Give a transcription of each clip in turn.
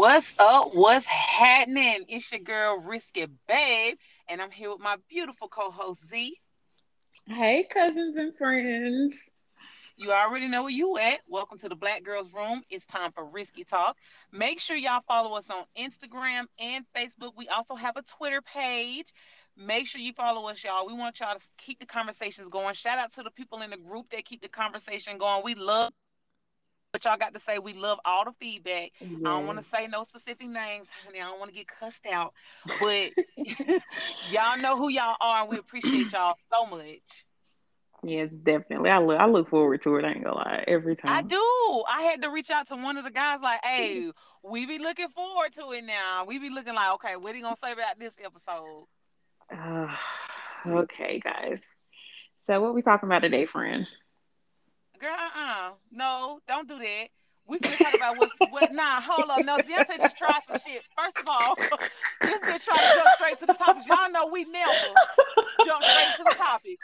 What's up? What's happening? It's your girl Risky Babe, and I'm here with my beautiful co-host Z. Hey, cousins and friends. You already know where you at. Welcome to the Black Girls Room. It's time for Risky Talk. Make sure y'all follow us on Instagram and Facebook. We also have a Twitter page. Make sure you follow us, y'all. We want y'all to keep the conversations going. Shout out to the people in the group that keep the conversation going. We love what y'all got to say. We love all the feedback. Yes. I don't want to say no specific names, honey. I don't want to get cussed out, but y'all know who y'all are, and we appreciate y'all so much. Yes, definitely. I look I look forward to it. I ain't gonna lie. Every time. I do. I had to reach out to one of the guys like, hey, we be looking forward to it now. We be looking like, okay, what are you gonna say about this episode? Uh, okay, guys. So what we talking about today, friend? Girl, uh-uh. No, don't do that. We can talk about what, what nah, hold on. No, Deontay just tried some shit. First of all, this bitch trying to jump straight to the topic. Y'all know we never jump straight to the topic.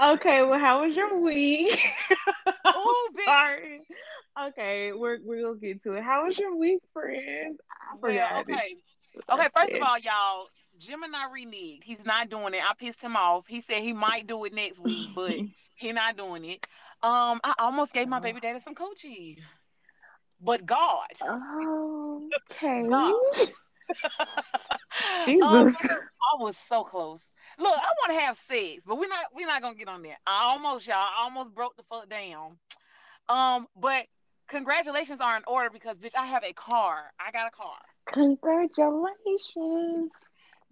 Okay, well, how was your week? Oh, sorry. Okay, we're we're gonna get to it. How was your week, friend? I forgot. Well, okay. Okay, first of all, y'all, Gemini reneged. He's not doing it. I pissed him off. He said he might do it next week, but he not doing it. Um, I almost gave my baby daddy some coochie, but God. Oh, okay. God. Jesus. Um, I was so close. Look, I want to have sex, but we're not we're not gonna get on there. I almost y'all I almost broke the fuck down. Um, but congratulations are in order because bitch, I have a car. I got a car. Congratulations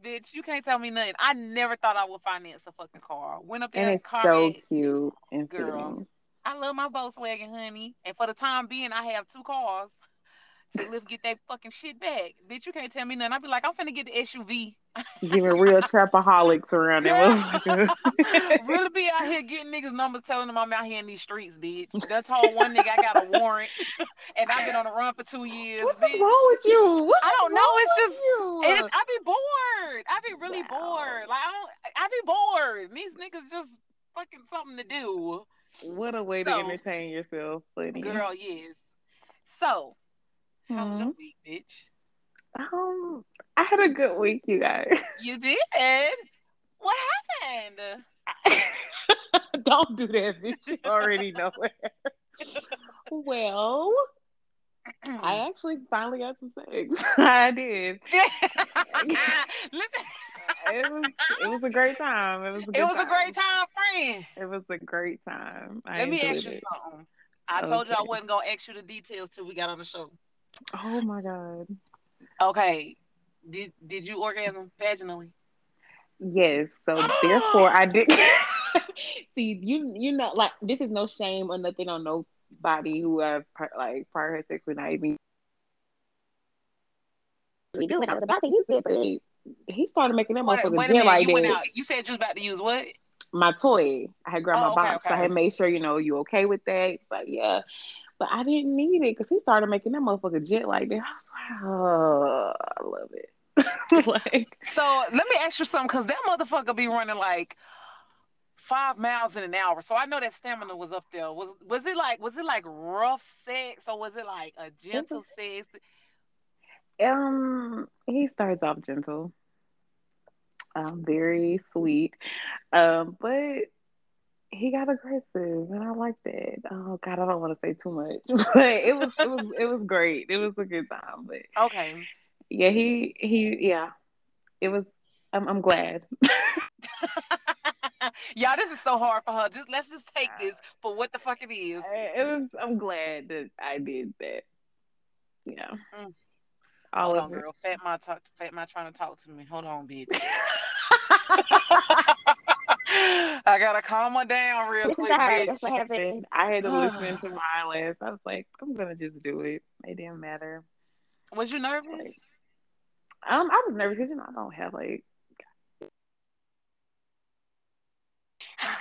bitch, you can't tell me nothing. I never thought I would finance a fucking car. Went up there, and it's so cute and girl. Fitting. I love my Volkswagen, honey. And for the time being, I have two cars to live get that fucking shit back. Bitch, you can't tell me nothing. I'll be like, I'm finna get the SUV. Giving real trapaholics around there. really be out here getting niggas numbers telling them I'm out here in these streets, bitch. That's all one nigga I got a warrant and I've been on the run for two years. What's bitch. wrong with you? What's I don't know. It's just it's, I be bored. I be really wow. bored. Like I don't I be bored. These niggas just fucking something to do. What a way so, to entertain yourself, funny. Girl, yes. So how was your mm-hmm. week, bitch? Um, I had a good week, you guys. You did? What happened? Don't do that, bitch. You already know it. well, I actually finally got some sex. I did. Listen. It was it was a great time. It was a, it was time. a great time, friend. It was a great time. I Let me ask you it. something. I okay. told you I wasn't gonna ask you the details till we got on the show. Oh my god. Okay. Did did you orgasm vaginally? Yes. So therefore I did see you you know like this is no shame or nothing on nobody who have like prior sex with not even we do when I was about to use it, but he started making that motherfucker wait like you that. You said you was about to use what? My toy. I had grabbed oh, my okay, box. Okay. I had made sure, you know, you okay with that. It's like, yeah. But I didn't need it because he started making that motherfucker jet like that. I was like, oh, I love it. like, so let me ask you something because that motherfucker be running like five miles in an hour. So I know that stamina was up there. Was was it like was it like rough sex or was it like a gentle sex? Um, he starts off gentle, um, very sweet, um, but he got aggressive and I liked it. Oh God, I don't want to say too much, but it was it was it was great. It was a good time. But okay, yeah, he he yeah, it was. I'm I'm glad. Y'all, this is so hard for her. Just let's just take this for what the fuck it is. It was. I'm glad that I did that. Yeah. Mm. Hold on, girl. Fat my talk. Fat my trying to talk to me. Hold on, bitch. I gotta calm her down real this quick. Bitch. That's what happened. I had to listen to my last. I was like, I'm gonna just do it. It didn't matter. Was you nervous? Like, um, I was nervous because you know I don't have like.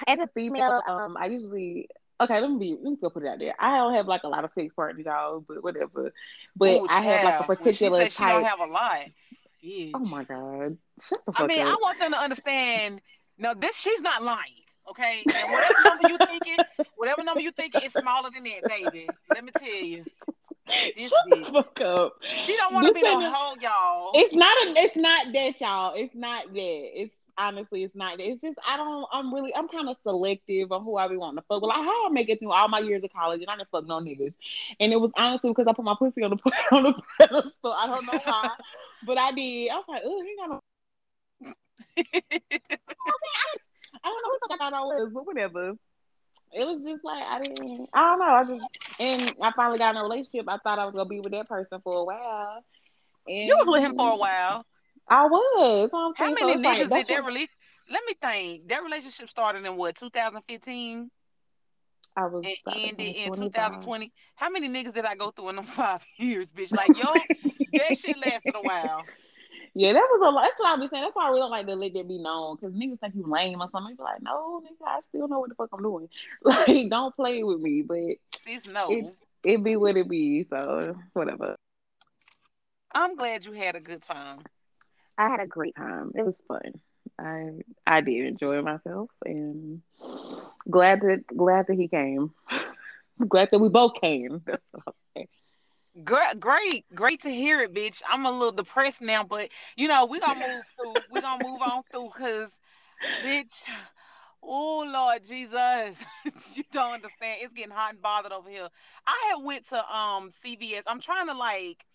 As a female, um, I usually okay. Let me be. Let me go put it out there. I don't have like a lot of sex partners, y'all, but whatever. But Ooh, I have like a particular she type. She don't have a lot. Bitch. Oh my god! Shut the fuck I mean, up. I want them to understand no, this she's not lying. Okay, and whatever number you thinking, whatever number you thinking is smaller than that, baby. Let me tell you. This Shut the fuck up. She don't want to be no hoe, y'all. It's not a, it's not that, y'all. It's not that. It's honestly, it's not. It's just I don't. I'm really. I'm kind of selective on who I be wanting to fuck. Well, like how I make it through all my years of college and I didn't fuck no niggas. And it was honestly because I put my pussy on the on the pedestal. I don't know why, but I did. I was like, oh, he got no. I don't know who the fuck I thought I was, but whatever. It was just like I didn't. I don't know. I just and I finally got in a relationship. I thought I was gonna be with that person for a while. And you was with him for a while. I was. I'm How saying, so many like, niggas did that what- release? Let me think. That relationship started in what 2015 I was and ended in 2020. How many niggas did I go through in them five years, bitch? Like yo, that shit lasted a while. Yeah, that was a lot. That's what I be saying. That's why I really don't like to let that be known because niggas think you lame or something. They be like, no, nigga, I still know what the fuck I'm doing. Like, don't play with me. But Sis, no. It- it be what it be. So whatever. I'm glad you had a good time. I had a great time. It was fun. I I did enjoy myself and glad that glad that he came. glad that we both came. That's what I'm saying. Great, great, to hear it, bitch. I'm a little depressed now, but you know we gonna move through. We gonna move on through, cause, bitch. Oh Lord Jesus, you don't understand. It's getting hot and bothered over here. I had went to um CVS. I'm trying to like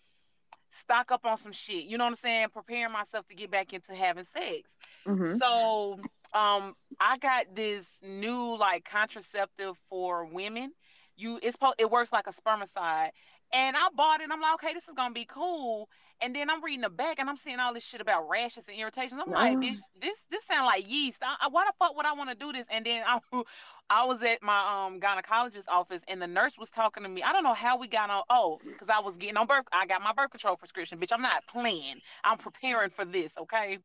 stock up on some shit. You know what I'm saying? Preparing myself to get back into having sex. Mhm. So um I got this new like contraceptive for women. You it's po- it works like a spermicide. And I bought it and I'm like, okay, this is gonna be cool. And then I'm reading the back and I'm seeing all this shit about rashes and irritations. I'm like, bitch, this this sound like yeast. I, I, why the fuck would I want to do this? And then I I was at my um gynecologist office and the nurse was talking to me. I don't know how we got on. Oh, because I was getting on birth. I got my birth control prescription, bitch. I'm not playing. I'm preparing for this. Okay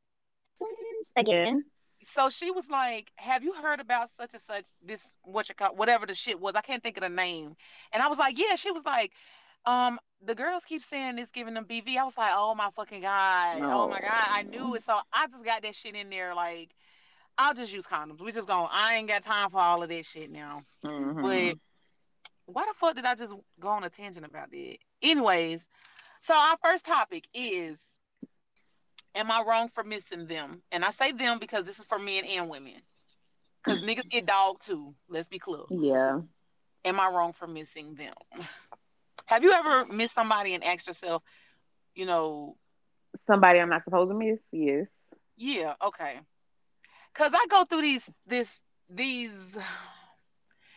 Again. so she was like, "Have you heard about such and such? This what you call whatever the shit was. I can't think of the name." And I was like, "Yeah." She was like, "Um, the girls keep saying it's giving them BV." I was like, "Oh my fucking god! Oh my god! I knew it." So I just got that shit in there. Like, I'll just use condoms. We just going. I ain't got time for all of that shit now. Mhm. But why the fuck did I just go on a tangent about that? Anyways, so our first topic is Am I wrong for missing them? And I say them because this is for men and women. Because niggas get dog too. Let's be clear. yeah. Am I wrong for missing them? Have you ever missed somebody and asked yourself, you know, Somebody I'm not supposed to miss. Yes. yeah, okay. Cause I go through these this these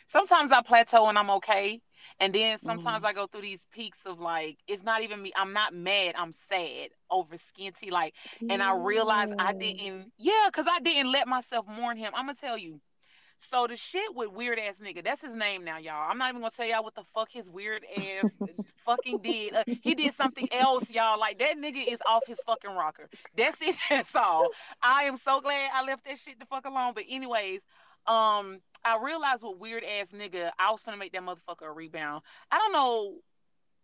sometimes I plateau and I'm okay. And then sometimes Mhm. I go through these peaks of like it's not even me. I'm not mad. I'm sad over skinty. Like and I realized I didn't yeah, cause I didn't let myself mourn him. I'm gonna tell you. So the shit with weird ass nigga, that's his name now, y'all. I'm not even gonna tell y'all what the fuck his weird ass fucking did. Uh, he did something else, y'all. Like that nigga is off his fucking rocker. That's it. That's all. I am so glad I left that shit the fuck alone. But anyways, um, I realized with weird ass nigga, I was gonna make that motherfucker a rebound. I don't know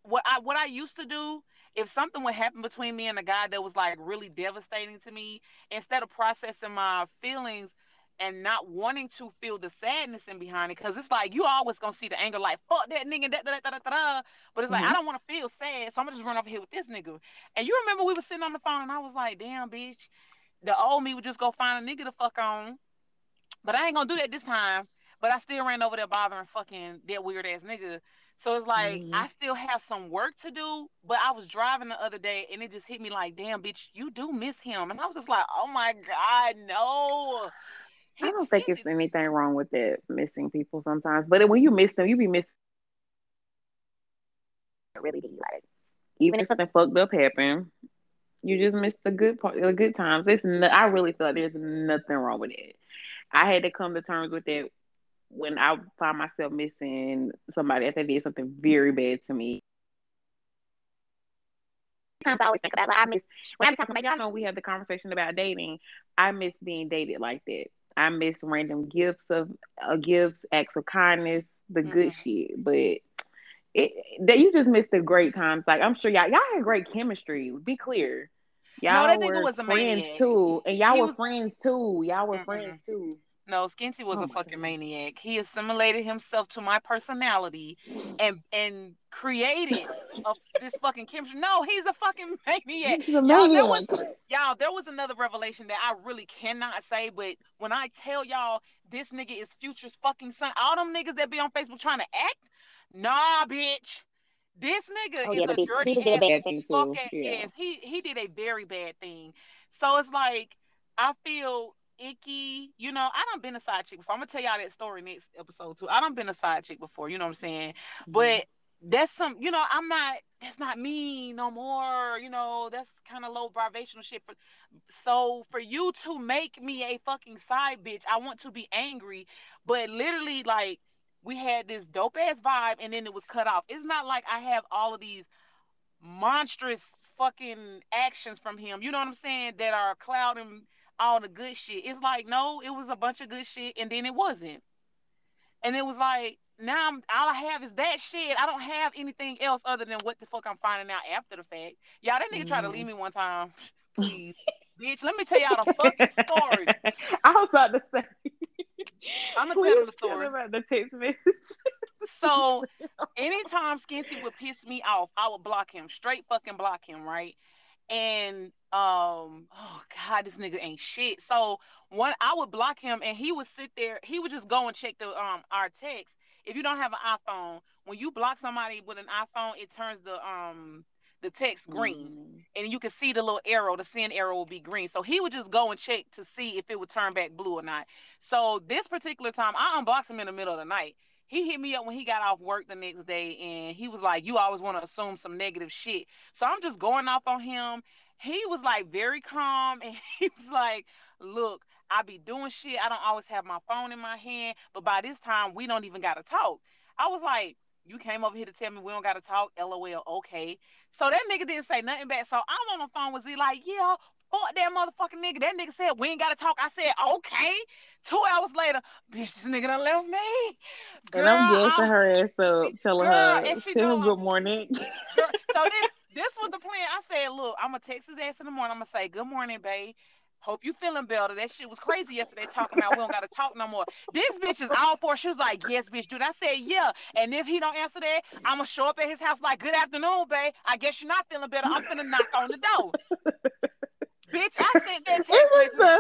what I what I used to do. If something would happen between me and a guy that was like really devastating to me, instead of processing my feelings and not wanting to feel the sadness in behind it, because it's like you always gonna see the anger, like fuck that nigga, da, da, da, da, da, da. but it's like I Mhm. don't want to feel sad, so I'm gonna just run over here with this nigga. And you remember we were sitting on the phone, and I was like, damn, bitch, the old me would just go find a nigga to fuck on, but I ain't gonna do that this time. But I still ran over there bothering fucking that weird ass nigga. So it's like Mhm. I still have some work to do, but I was driving the other day and it just hit me like, damn, bitch, you do miss him. And I was just like, oh my God, no. I don't think it's anything wrong with that missing people sometimes, but when you miss them, you be missing. I really be like, even if something fucked up happened, you just miss the good part, the good times. It's no, I really thought there's nothing wrong with it. I had to come to terms with it when I find myself missing somebody that did something very bad to me. Sometimes I always think about like I miss when I'm talking about y'all know we have the conversation about dating. I miss being dated like that. I miss random gifts of uh, gifts, acts of kindness, the good Mhm. shit. But it that you just miss the great times. Like I'm sure y'all y'all had great chemistry. Be clear. Y'all No, were friends too, and y'all He were was- friends too. Y'all were Mm-mm. friends too. No, Skinty was Oh a fucking God. maniac. He assimilated himself to my personality and and created a, this fucking chemistry. No, he's a fucking maniac. He's a Y'all, there was y'all, there was another revelation that I really cannot say, but when I tell y'all this nigga is Future's fucking son, all them niggas that be on Facebook trying to act, nah, bitch. This nigga Oh is yeah, a but dirty he did a ass bad thing too. fuck. Yeah. Yes, he he did a very bad thing. So it's like I feel icky. You know, I done been a side chick before. I'm gonna tell y'all that story next episode too. I done been a side chick before. You know what I'm saying? Mm-hmm. But that's some. You know, I'm not. That's not me no more. You know, that's kind of low vibrational shit. For, so for you to make me a fucking side bitch, I want to be angry. But literally, like we had this dope ass vibe, and then it was cut off. It's not like I have all of these monstrous fucking actions from him. You know what I'm saying? That are clouding all the good shit. It's like no, it was a bunch of good shit, and then it wasn't. And it was like now I'm all I have is that shit. I don't have anything else other than what the fuck I'm finding out after the fact. Y'all, that nigga tried to leave mm-hmm. me one time. Please, bitch, let me tell y'all the fucking story. I was about to say. I'm gonna tell them the Please tell story. about the text message. So anytime Skinty would piss me off, I would block him, straight fucking block him, right? And um, oh god, this nigga ain't shit. So one, I would block him, and he would sit there. He would just go and check the um our text. If you don't have an iPhone, when you block somebody with an iPhone, it turns the um the text green, Mhm. and you can see the little arrow. The send arrow will be green. So he would just go and check to see if it would turn back blue or not. So this particular time, I unblocked him in the middle of the night he hit me up when he got off work the next day and he was like, You always want to assume some negative shit. So I'm just going off on him. He was like very calm and he was like, Look, I be doing shit. I don't always have my phone in my hand, but by this time we don't even gotta talk. I was like, You came over here to tell me we don't gotta talk. LOL, okay. So that nigga didn't say nothing back. So I'm on the phone with Z like, yeah, fuck that motherfucking nigga. That nigga said we ain't gotta talk. I said, okay. Two hours later, bitch, this nigga done left me. And I'm Girl, gassing her ass up, telling Girl, her, and she tell him good morning. Girl, so this this was the plan. I said, look, I'm gonna text his ass in the morning. I'm gonna say, good morning, babe. Hope you feeling better. That shit was crazy yesterday talking about we don't gotta talk no more. This bitch is all for. She was like, yes, bitch, dude. I said, yeah. And if he don't answer that, I'm gonna show up at his house like, good afternoon, babe. I guess you're not feeling better. I'm finna knock on the door. bitch, I sent that it was the,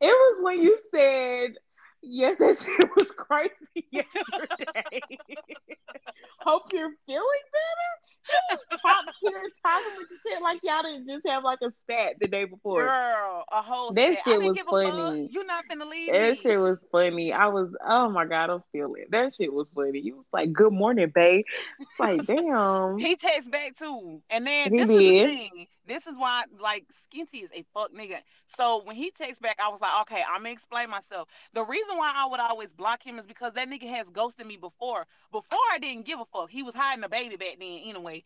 it was when you said, yes, that shit was crazy yesterday. Hope you're feeling better. Top tier talking with the shit like y'all didn't just have like a stat the day before. Girl, a whole That stat. shit was give a fuck. funny. You're not gonna leave That me. shit was funny. I was, oh my god, I'm feeling that shit was funny. You was like, "Good morning, babe." It's like, damn. He texts back too. And then He this is the did. thing. This is why like Skinty is a fuck nigga. So when he texts back, I was like, okay, I'm gonna explain myself. The reason why I would always block him is because that nigga has ghosted me before. Before I didn't give a fuck. He was hiding a baby back then anyway.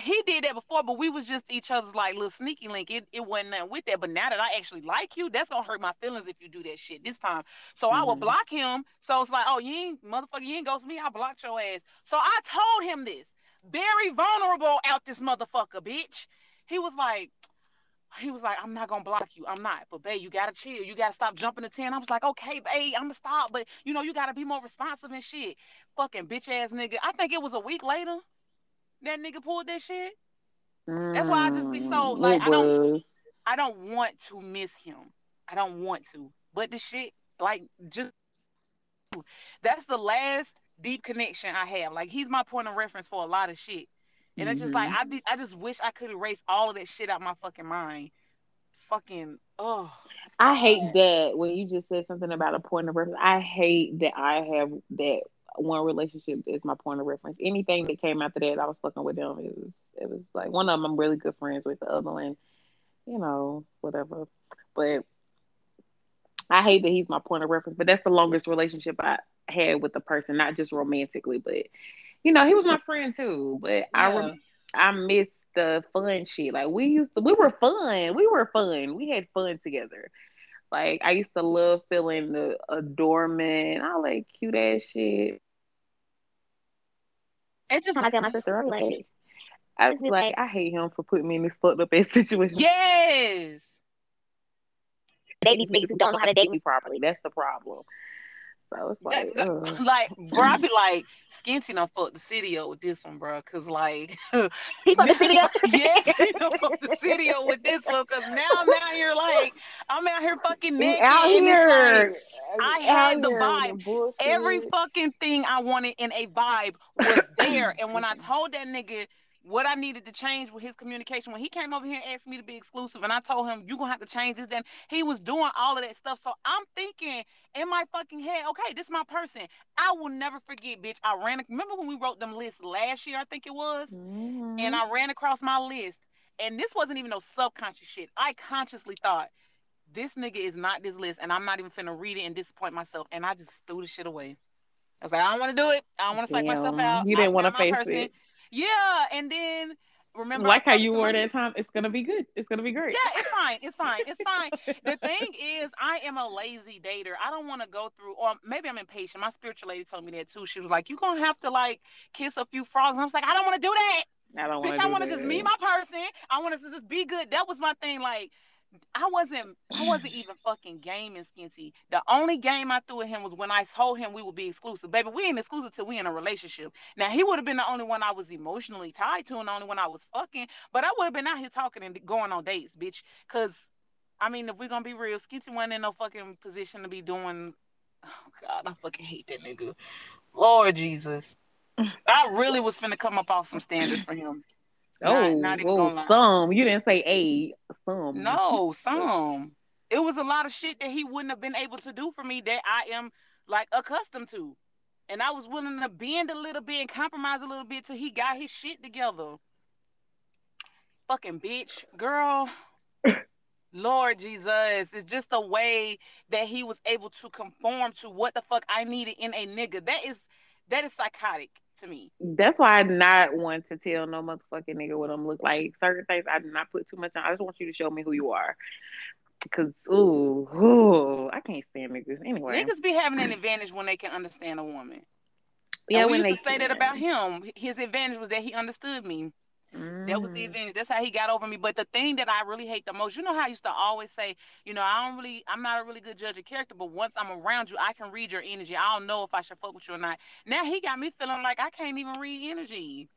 He did that before, but we was just each other's like little sneaky link. It it wasn't nothing with that. But now that I actually like you, that's gonna hurt my feelings if you do that shit this time. So I would Mhm. block him. So it's like, oh, you ain't motherfucker, you ain't ghost me. I blocked your ass. So I told him this very vulnerable out this motherfucker, bitch. He was like, he was like, I'm not gonna block you. I'm not. But babe, you gotta chill. You gotta stop jumping the 10. I was like, okay, babe, I'm gonna stop. But you know, you gotta be more responsive and shit. Fucking bitch ass nigga. I think it was a week later that nigga pulled that shit. That's why I just be so, Mm, like, I don't- I don't want to miss him. I don't want to. But the shit, like, just that's the last deep connection I have. Like, he's my point of reference for a lot of shit. And it's just like Mhm. I be, I just wish I could erase all of that shit out my fucking mind. Fucking oh. I hate that when you just said something about a point of reference. I hate that I have that one relationship is my point of reference. Anything that came after that, I was fucking with them. It was it was like one of them I'm really good friends with. The other one, you know, whatever. But I hate that he's my point of reference. But that's the longest relationship I had with a person, not just romantically, but you know, he was my mm-hmm. friend too. But I Yeah. rem- I miss the fun shit. Like we used to, we were fun. We were fun. We had fun together. Like I used to love feeling the adornment, all that cute ass shit. It just I tell my sister, I'm like, I was be like, I hate him for putting me in this fucked up ass situation. yes. date these niggas who don't know how to date me properly. That's the problem. So it's like, that, like, bro, I be like, Skinty don't fuck the city up with this one, bro, cause like, he fucked the city up. yeah, he don't fuck the city up with this one, cause now I'm out here like, I'm out here fucking naked. Out here, like, I had the vibe. Every fucking thing I wanted in a vibe was there, and when I told that nigga what I needed to change with his communication. When he came over here and asked me to be exclusive, and I told him, You're gonna have to change this, then he was doing all of that stuff. So I'm thinking in my fucking head, okay, this is my person. I will never forget, bitch. I ran remember when we wrote them lists last year, I think it was, mm-hmm. and I ran across my list, and this wasn't even no subconscious shit. I consciously thought this nigga is not this list, and I'm not even finna read it and disappoint myself. And I just threw the shit away. I was like, I don't want to do it. I don't want to psych myself out. You didn't want to face person. it. Yeah, and then remember like how you wore that time it's gonna be good it's gonna be great. Yeah it's fine it's fine it's fine. The thing is i am a lazy dater. I don't want to go through or maybe i'm impatient. My spiritual lady told me that too. She was like you're gonna have to like kiss a few frogs. And i was like i don't want to do that. I don't Bitch, I want to just meet my person. I want to just be good. That was my thing. Like, I wasn't I wasn't even fucking gaming Skinty. The only game I threw at him was when I told him we would be exclusive. Baby, we ain't exclusive till we in a relationship. Now he would have been the only one I was emotionally tied to and the only one I was fucking. But I would have been out here talking and going on dates, bitch. Cause I mean, if we're gonna be real, Skinty wasn't in no fucking position to be doing oh god, I fucking hate that nigga. Lord Jesus. I really was finna come up off some standards for him. Oh, not, some. You didn't say a some. No, some. It was a lot of shit that he wouldn't have been able to do for me that I am like accustomed to. And I was willing to bend a little bit and compromise a little bit till he got his shit together. Fucking bitch, girl. Lord Jesus, it's just the way that he was able to conform to what the fuck I needed in a nigga. That is that is psychotic to me. That's why I not want to tell no motherfucking nigga what I'm look like. Certain things I do not put too much on. I just want you to show me who you are. Cause ooh, ooh, I can't stand niggas anyway. Niggas be having an advantage when they can understand a woman. Yeah, and we when used to say that about him. His advantage was that he understood me. Mm. That was the mm. advantage. That's how he got over me. But the thing that I really hate the most, you know how I used to always say, you know, I don't really, I'm not a really good judge of character, but once I'm around you, I can read your energy. I don't know if I should fuck with you or not. Now he got me feeling like I can't even read energy.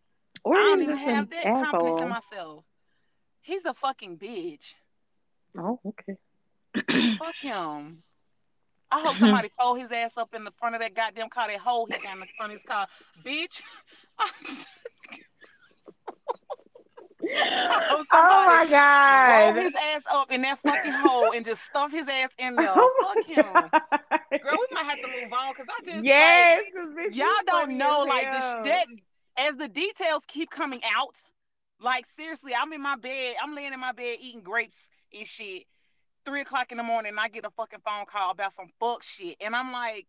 Or I don't even have that asshole. confidence in myself. He's a fucking bitch. Oh, okay. fuck him. I hope somebody fold his ass up in the front of that goddamn car, that hole he got in the front of his car. Bitch. oh, oh my god! Roll his ass up in that fucking hole and just stuff his ass in there. Oh Fuck him, girl. We might have to move on because I just yes, like, y'all don't know like the that as the details keep coming out. Like seriously, I'm in my bed. I'm laying in my bed eating grapes and shit. Three o'clock in the morning, I get a fucking phone call about some fuck shit, and I'm like,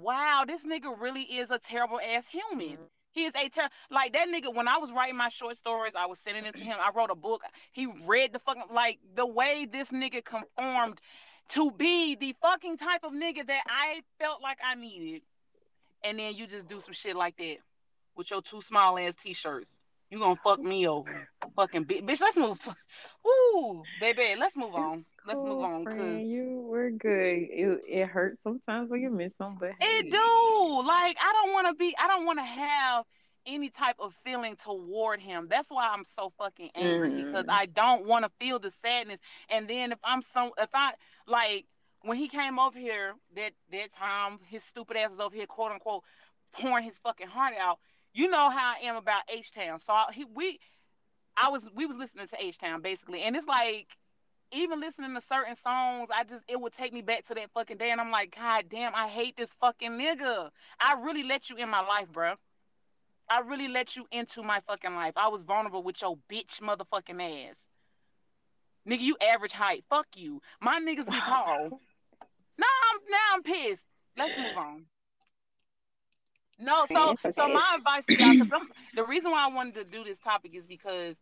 wow, this nigga really is a terrible ass human. He is a like that nigga. When I was writing my short stories, I was sending it to him. I wrote a book. He read the fucking like the way this nigga conformed to be the fucking type of nigga that I felt like I needed. And then you just do some shit like that with your two small ass t-shirts. You gonna fuck me over, fucking bitch. Bitch, let's move. Ooh, baby, let's move on. Let's cool, move on. Cause you were good. It, it hurts sometimes when you miss them, but hey. it do. Like I don't want to be. I don't want to have any type of feeling toward him. That's why I'm so fucking angry mm. because I don't want to feel the sadness. And then if I'm so, if I like when he came over here that that time, his stupid ass is over here, quote unquote, pouring his fucking heart out you know how I am about H Town. So I, he, we, I was, we was listening to H Town basically, and it's like, even listening to certain songs, I just it would take me back to that fucking day, and I'm like, God damn, I hate this fucking nigga. I really let you in my life, bro. I really let you into my fucking life. I was vulnerable with your bitch motherfucking ass. Nigga, you average height. Fuck you. My niggas be tall. now I'm now I'm pissed. Let's move on. No, so so my advice to y'all, because the reason why I wanted to do this topic is because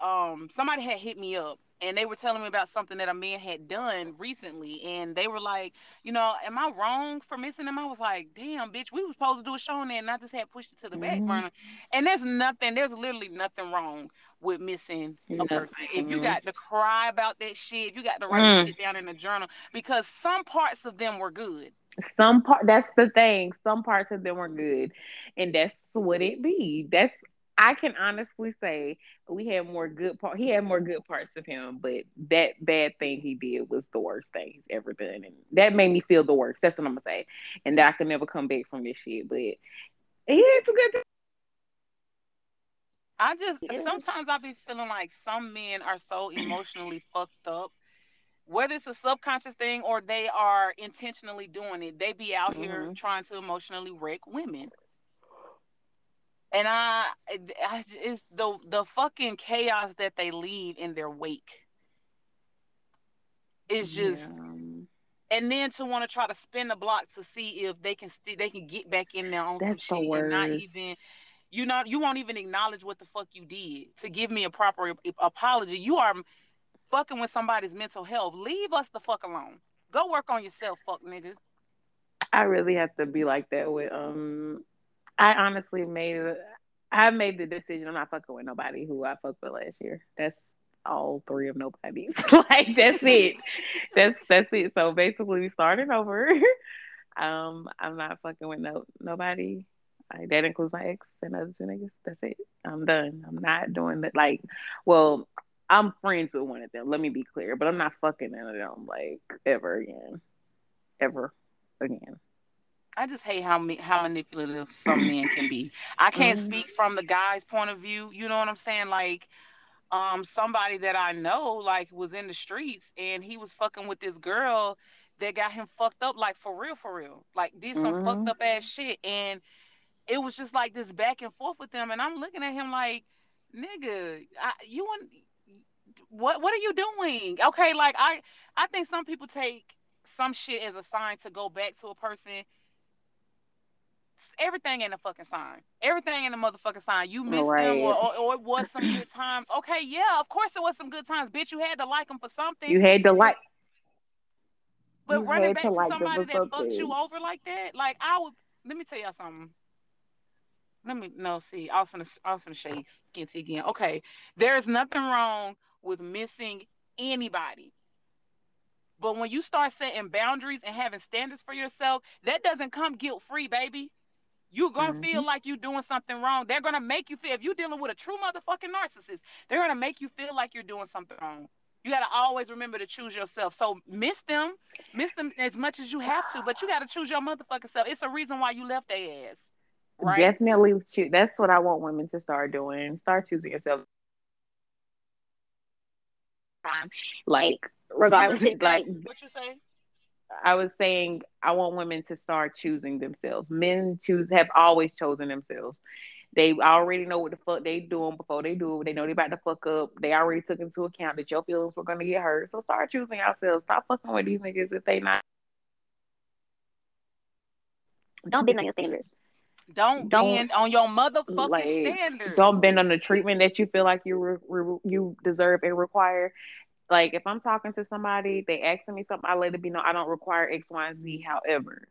um somebody had hit me up and they were telling me about something that a man had done recently and they were like you know am i wrong for missing him? I was like damn bitch we were supposed to do a show on there and i just had pushed it to the mm-hmm. back burner. And there's nothing there's literally nothing wrong with missing a person. If you got to cry about that shit if you got to write mm. shit down in a journal because some parts of them were good Some part that's the thing. Some parts of them were good, and that's what it be. That's I can honestly say we had more good part. He had more good parts of him, but that bad thing he did was the worst thing he's ever done, and that made me feel the worst. That's what I'm gonna say, and that I could never come back from this shit. But he had some good. I just sometimes I be feeling like some men are so emotionally fucked up whether it's a subconscious thing or they are intentionally doing it, they be out mm-hmm. here trying to emotionally wreck women. And I, I, it's the the fucking chaos that they leave in their wake. It's just, yeah. and then to want to try to spin the block to see if they can st- they can get back in there on That's some shit and not even you know you won't even acknowledge what the fuck you did to give me a proper apology. You are fucking with somebody's mental health. Leave us the fuck alone. Go work on yourself, fuck nigga. I really have to be like that with um I honestly made I made the decision I'm not fucking with nobody who I fucked with last year. That's all three of nobody's. like that's it. that's that's it. So basically we started over. um I'm not fucking with no nobody. Like, that includes my ex and other two niggas. That's it. I'm done. I'm not doing that. Like, well, I'm friends with one of them. Let me be clear, but I'm not fucking none of them like ever again, ever again. I just hate how me, how manipulative some men can be. I can't mm-hmm. speak from the guy's point of view. You know what I'm saying? Like, um, somebody that I know like was in the streets and he was fucking with this girl that got him fucked up, like for real, for real. Like did some mm-hmm. fucked up ass shit, and it was just like this back and forth with them. And I'm looking at him like, nigga, I, you want what what are you doing? Okay, like I I think some people take some shit as a sign to go back to a person. Everything in a fucking sign. Everything in a motherfucking sign. You missed right. them, or, or, or, it was some good times. Okay, yeah, of course it was some good times. Bitch, you had to like them for something. You had to like. But you running back to, like somebody that fucked you over like that, like I would. Let me tell y'all something let me no see. I was gonna I was gonna shake Skinty again. Okay, there's nothing wrong with missing anybody. But when you start setting boundaries and having standards for yourself, that doesn't come guilt free, baby. You're gonna mm-hmm. feel like you're doing something wrong. They're gonna make you feel if you're dealing with a true motherfucking narcissist, they're gonna make you feel like you're doing something wrong. You gotta always remember to choose yourself. So miss them, miss them as much as you have to, but you gotta choose your motherfucking self. It's a reason why you left their ass. Right? Definitely, that's what I want women to start doing. Start choosing yourself time. Like regardless, like what you say. I was saying I want women to start choosing themselves. Men choose have always chosen themselves. They already know what the fuck they doing before they do it. They know they about to fuck up. They already took into account that your feelings were gonna get hurt. So start choosing yourselves. Stop fucking with these niggas if they not. Don't bend on your standards. Don't, don't bend on your motherfucking like, standards. Don't bend on the treatment that you feel like you re- re- you deserve and require. Like if I'm talking to somebody, they asking me something, I let it be known I don't require X, Y, and Z. However,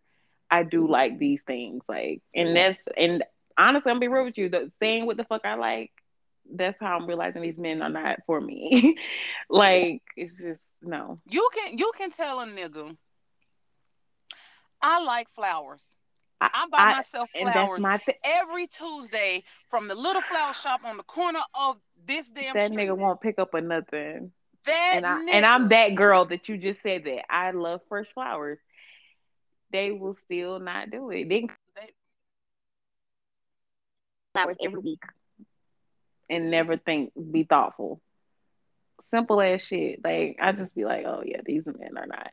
I do mm-hmm. like these things. Like, and that's and honestly, I'm gonna be real with you. The saying what the fuck I like, that's how I'm realizing these men are not for me. like, it's just no. You can you can tell a nigga. I like flowers. I, I buy I, myself flowers th- every Tuesday from the little flower shop on the corner of this damn. Street. That street. nigga won't pick up a nothing. That and I nigga. and I'm that girl that you just said that I love fresh flowers. They will still not do it. They, they flowers every week and never think be thoughtful. Simple as shit. Like I just be like, oh yeah, these men are not.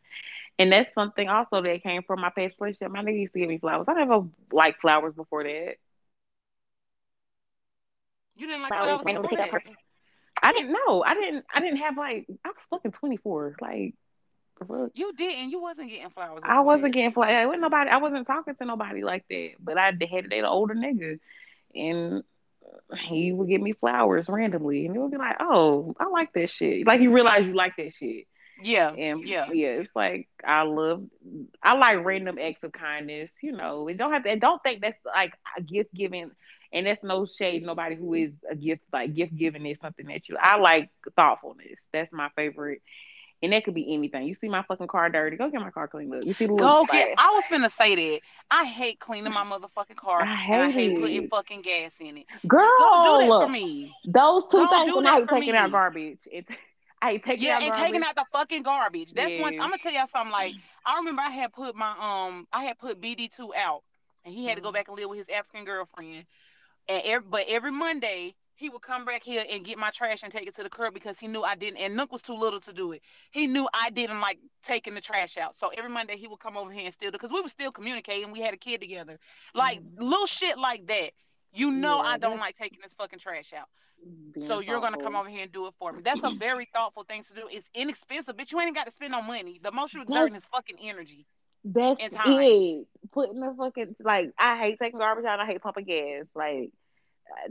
And that's something also that came from my past relationship. My nigga used to give me flowers. I never liked flowers before that. You didn't like flowers, flowers before that? I didn't know. I didn't. I didn't have like. I was fucking twenty four. Like, look. You didn't. You wasn't getting flowers. I wasn't getting flowers. I wasn't nobody. I wasn't talking to nobody like that. But I had to date an older nigga, and he would give me flowers randomly, and it would be like, "Oh, I like that shit." Like you realize you like that shit. Yeah. And yeah, yeah, it's like I love I like random acts of kindness, you know. We don't have to and don't think that's like a gift giving and that's no shade nobody who is a gift like gift giving is something that you I like thoughtfulness. That's my favorite. And that could be anything. You see my fucking car dirty, go get my car cleaned up. You see the go get. I was finna say that. I hate cleaning my motherfucking car. I hate, I hate putting fucking gas in it. Girl, go do that for me. Those 2 things, I hate taking me. out garbage. It's I hate taking yeah, out and garbage. taking out the fucking garbage. That's yes. one. I'm gonna tell y'all something. Like I remember I had put my um, I had put BD two out, and he had mm-hmm. to go mm-hmm. back and live with his African girlfriend. And every, but every Monday he would come back here and get my trash and take it to the curb because he knew I didn't. And Nook was too little to do it. He knew I didn't like taking the trash out. So every Monday he would come over here and still do because we were still communicating. We had a kid together, like mm. little shit like that. You know yeah, I don't like taking this fucking trash out. So you're thoughtful. gonna come over here and do it for me. That's a very thoughtful thing to do. It's inexpensive, but you ain't got to spend no money. The most you're exerting is fucking energy. That's it. Putting the fucking like I hate taking garbage out. I hate pumping gas. Like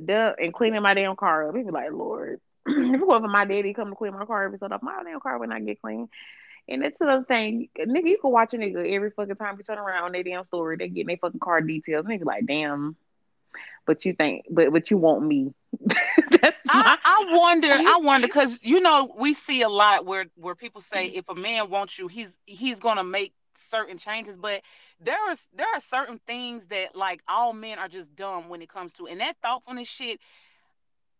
duh, and cleaning my damn car up. He'd be like, Lord, if it wasn't for my daddy come to clean my car every so up, my damn car would not get clean. And that's another thing, nigga. You can watch a nigga every fucking time you turn around on their damn story. They get their fucking car details. Nigga, like, damn. But you think, but but you want me? I, I wonder. I wonder because you know we see a lot where where people say if a man wants you, he's he's gonna make certain changes, but there are there are certain things that like all men are just dumb when it comes to, and that thoughtfulness shit.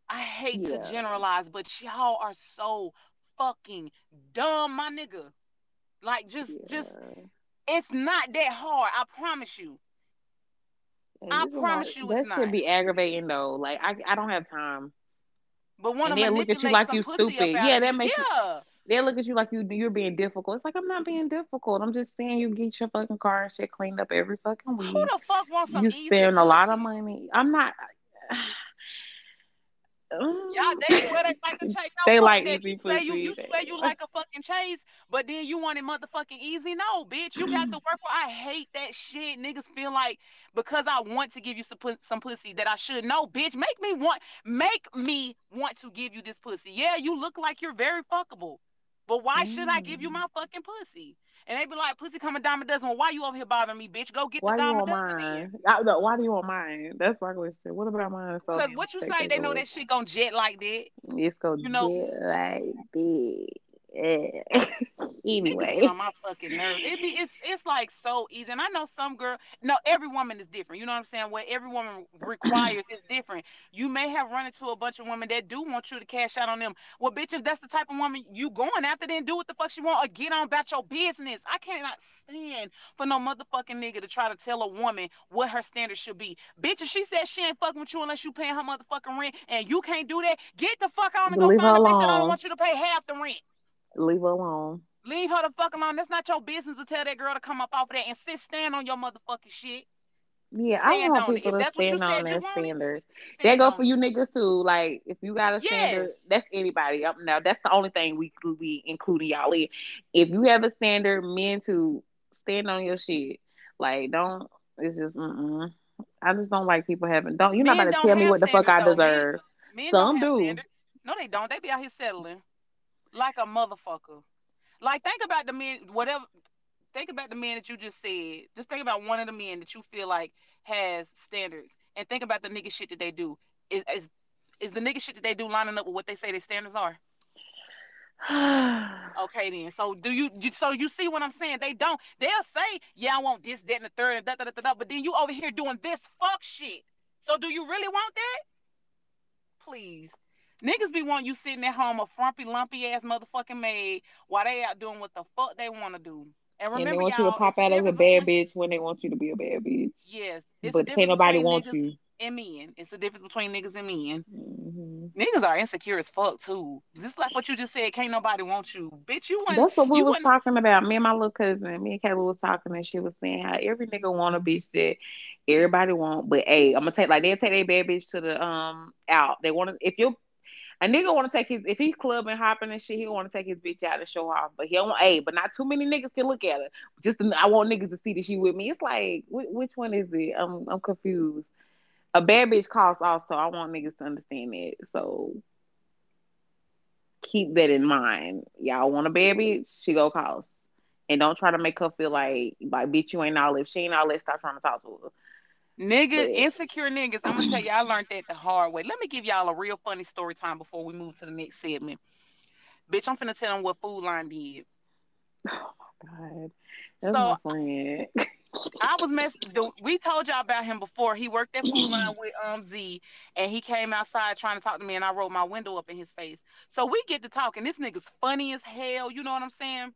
I hate yeah. to generalize, but y'all are so fucking dumb, my nigga. Like just yeah. just it's not that hard. I promise you. I promise you, that should be aggravating though. Like I, I don't have time. But one of them look at you like you stupid. Yeah, that makes yeah. You, they look at you like you you're being difficult. It's like I'm not being difficult. I'm just saying you get your fucking car and shit cleaned up every fucking week. Who the fuck wants some? You spend a lot of money. I'm not. Y'all, they swear they like to chase. No, they like that. easy you pussy. Say you, you swear you like a fucking chase, but then you want it motherfucking easy. No, bitch, you got to work for. I hate that shit. Niggas feel like because I want to give you some some pussy that I should. No, bitch, make me want, make me want to give you this pussy. Yeah, you look like you're very fuckable, but why mm. should I give you mm. my fucking pussy? And they be like, pussy come a dime a dozen. Well, why you over here bothering me, bitch? Go get why the dime a dozen. Mine? I, no, why do you want mine? That's my question. What about mine? Because so what you say, they know that shit gonna jet like that. It's gonna you know? jet like that. Yeah. anyway, on my fucking nerves. It be it's it's like so easy, and I know some girl. No, every woman is different. You know what I'm saying? What every woman requires is different. You may have run into a bunch of women that do want you to cash out on them. Well, bitch, if that's the type of woman you going after, then do what the fuck she want or get on about your business. I cannot stand for no motherfucking nigga to try to tell a woman what her standards should be. Bitch, if she says she ain't fucking with you unless you paying her motherfucking rent, and you can't do that, get the fuck on and go find a bitch that don't want you to pay half the rent. Leave her alone. Leave her the fuck alone. That's not your business to tell that girl to come up off of that and sit stand on your motherfucking shit. Yeah, stand I want people to stand on their standards. That go for you niggas too. Like if you got a standard, yes. that's anybody. Up now, that's the only thing we could be including y'all in. If you have a standard, men to stand on your shit. Like don't. It's just. Mm-mm. I just don't like people having. Don't you're men not about to tell me what the fuck I deserve. Some do. Standards. No, they don't. They be out here settling like a motherfucker. Like think about the men, whatever. Think about the men that you just said. Just think about one of the men that you feel like has standards, and think about the nigga shit that they do. Is is, is the nigga shit that they do lining up with what they say their standards are? okay then. So do you, you, so you see what I'm saying? They don't. They'll say, Yeah, I want this, that, and the third, and da da da da. But then you over here doing this fuck shit. So do you really want that? Please. Niggas be wanting you sitting at home a frumpy, lumpy ass motherfucking maid while they out doing what the fuck they want to do. And remember, and they want you to pop out as a bad bitch when they want you to be a bad bitch. Yes, but can't nobody want you. And men, it's the difference between niggas and men. Mm-hmm. Niggas are insecure as fuck too. Just like what you just said, can't nobody want you, bitch. You want. That's what we was talking about. Me and my little cousin, me and Kayla was talking, and she was saying how every nigga want a bitch that everybody want, but hey, I'm gonna take like they'll take their bad bitch to the um out. They want to if you a nigga want to take his if he's clubbing, hopping and shit, he want to take his bitch out and show off. But he don't. Hey, but not too many niggas can look at her. Just I want niggas to see that she with me. It's like which one is it? I'm I'm confused. A bad bitch costs also. I want niggas to understand that. So keep that in mind. Y'all want a bad bitch? She go cost. And don't try to make her feel like like bitch you ain't all if she ain't all that. Stop trying to talk to her. Niggas, insecure niggas. I'm gonna tell you, I learned that the hard way. Let me give y'all a real funny story time before we move to the next segment. Bitch, I'm finna tell them what Food Lion did. Oh my god. That's so, my friend. I was messing. We told y'all about him before. He worked at Food Lion with um Z, and he came outside trying to talk to me, and I rolled my window up in his face. So we get to talking. This nigga's funny as hell. You know what I'm saying?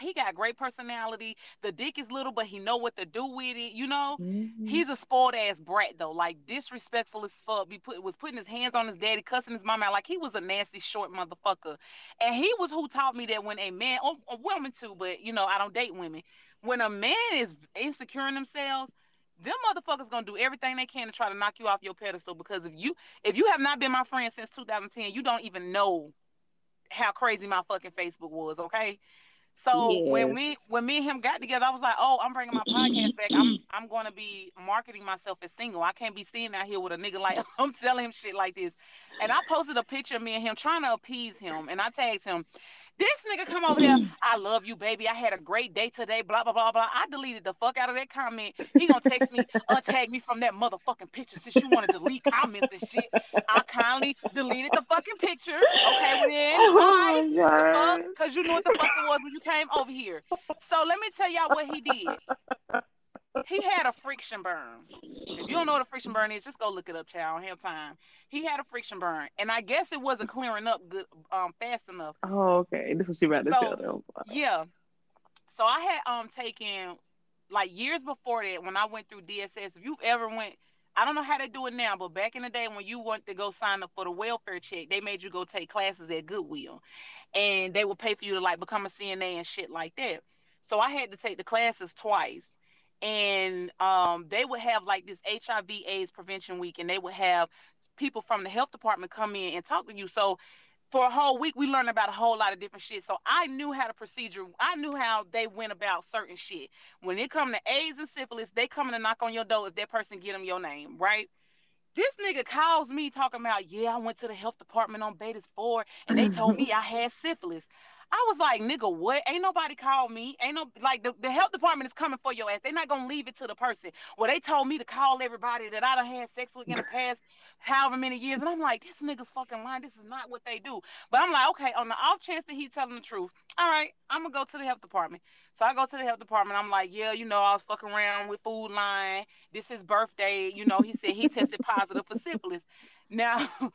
He got great personality. The dick is little, but he know what to do with it. You know, mm-hmm. he's a spoiled ass brat though, like disrespectful as fuck. Be put was putting his hands on his daddy, cussing his mom out like he was a nasty short motherfucker. And he was who taught me that when a man, or a woman too, but you know I don't date women. When a man is insecure in themselves, them motherfuckers gonna do everything they can to try to knock you off your pedestal because if you if you have not been my friend since 2010, you don't even know how crazy my fucking Facebook was, okay? So yes. when we when me and him got together, I was like, "Oh, I'm bringing my podcast back. I'm I'm going to be marketing myself as single. I can't be seen out here with a nigga like I'm telling him shit like this." And I posted a picture of me and him trying to appease him, and I tagged him. This nigga come over here. I love you, baby. I had a great day today. Blah blah blah blah. I deleted the fuck out of that comment. He gonna text me, untag me from that motherfucking picture since you want to delete comments and shit. I kindly deleted the fucking picture. Okay, well then, oh bye. Because you knew what the fuck it was when you came over here. So let me tell y'all what he did he had a friction burn. If you don't know what a friction burn is, just go look it up, child. I don't have time. He had a friction burn, and I guess it wasn't clearing up good, um, fast enough. Oh, okay. This is what you about to tell them. Yeah. So I had um taken like years before that when I went through DSS. If you've ever went, I don't know how they do it now, but back in the day when you went to go sign up for the welfare check, they made you go take classes at Goodwill, and they would pay for you to like become a CNA and shit like that. So I had to take the classes twice and um, they would have like this HIV AIDS prevention week, and they would have people from the health department come in and talk to you. So for a whole week, we learned about a whole lot of different shit. So I knew how the procedure, I knew how they went about certain shit. When it come to AIDS and syphilis, they come to knock on your door if that person get them your name, right? This nigga calls me talking about, yeah, I went to the health department on Beatties Ford and they told me I had syphilis. I was like, nigga, what? Ain't nobody called me. Ain't no like the, the health department is coming for your ass. They're not gonna leave it to the person. Well, they told me to call everybody that I done had sex with in the past however many years. And I'm like, this nigga's fucking lying. This is not what they do. But I'm like, okay, on the off chance that he's telling the truth, all right, I'm gonna go to the health department. So I go to the health department. I'm like, yeah, you know, I was fucking around with Food Lion. This is birthday. You know, he said he tested positive for syphilis. Now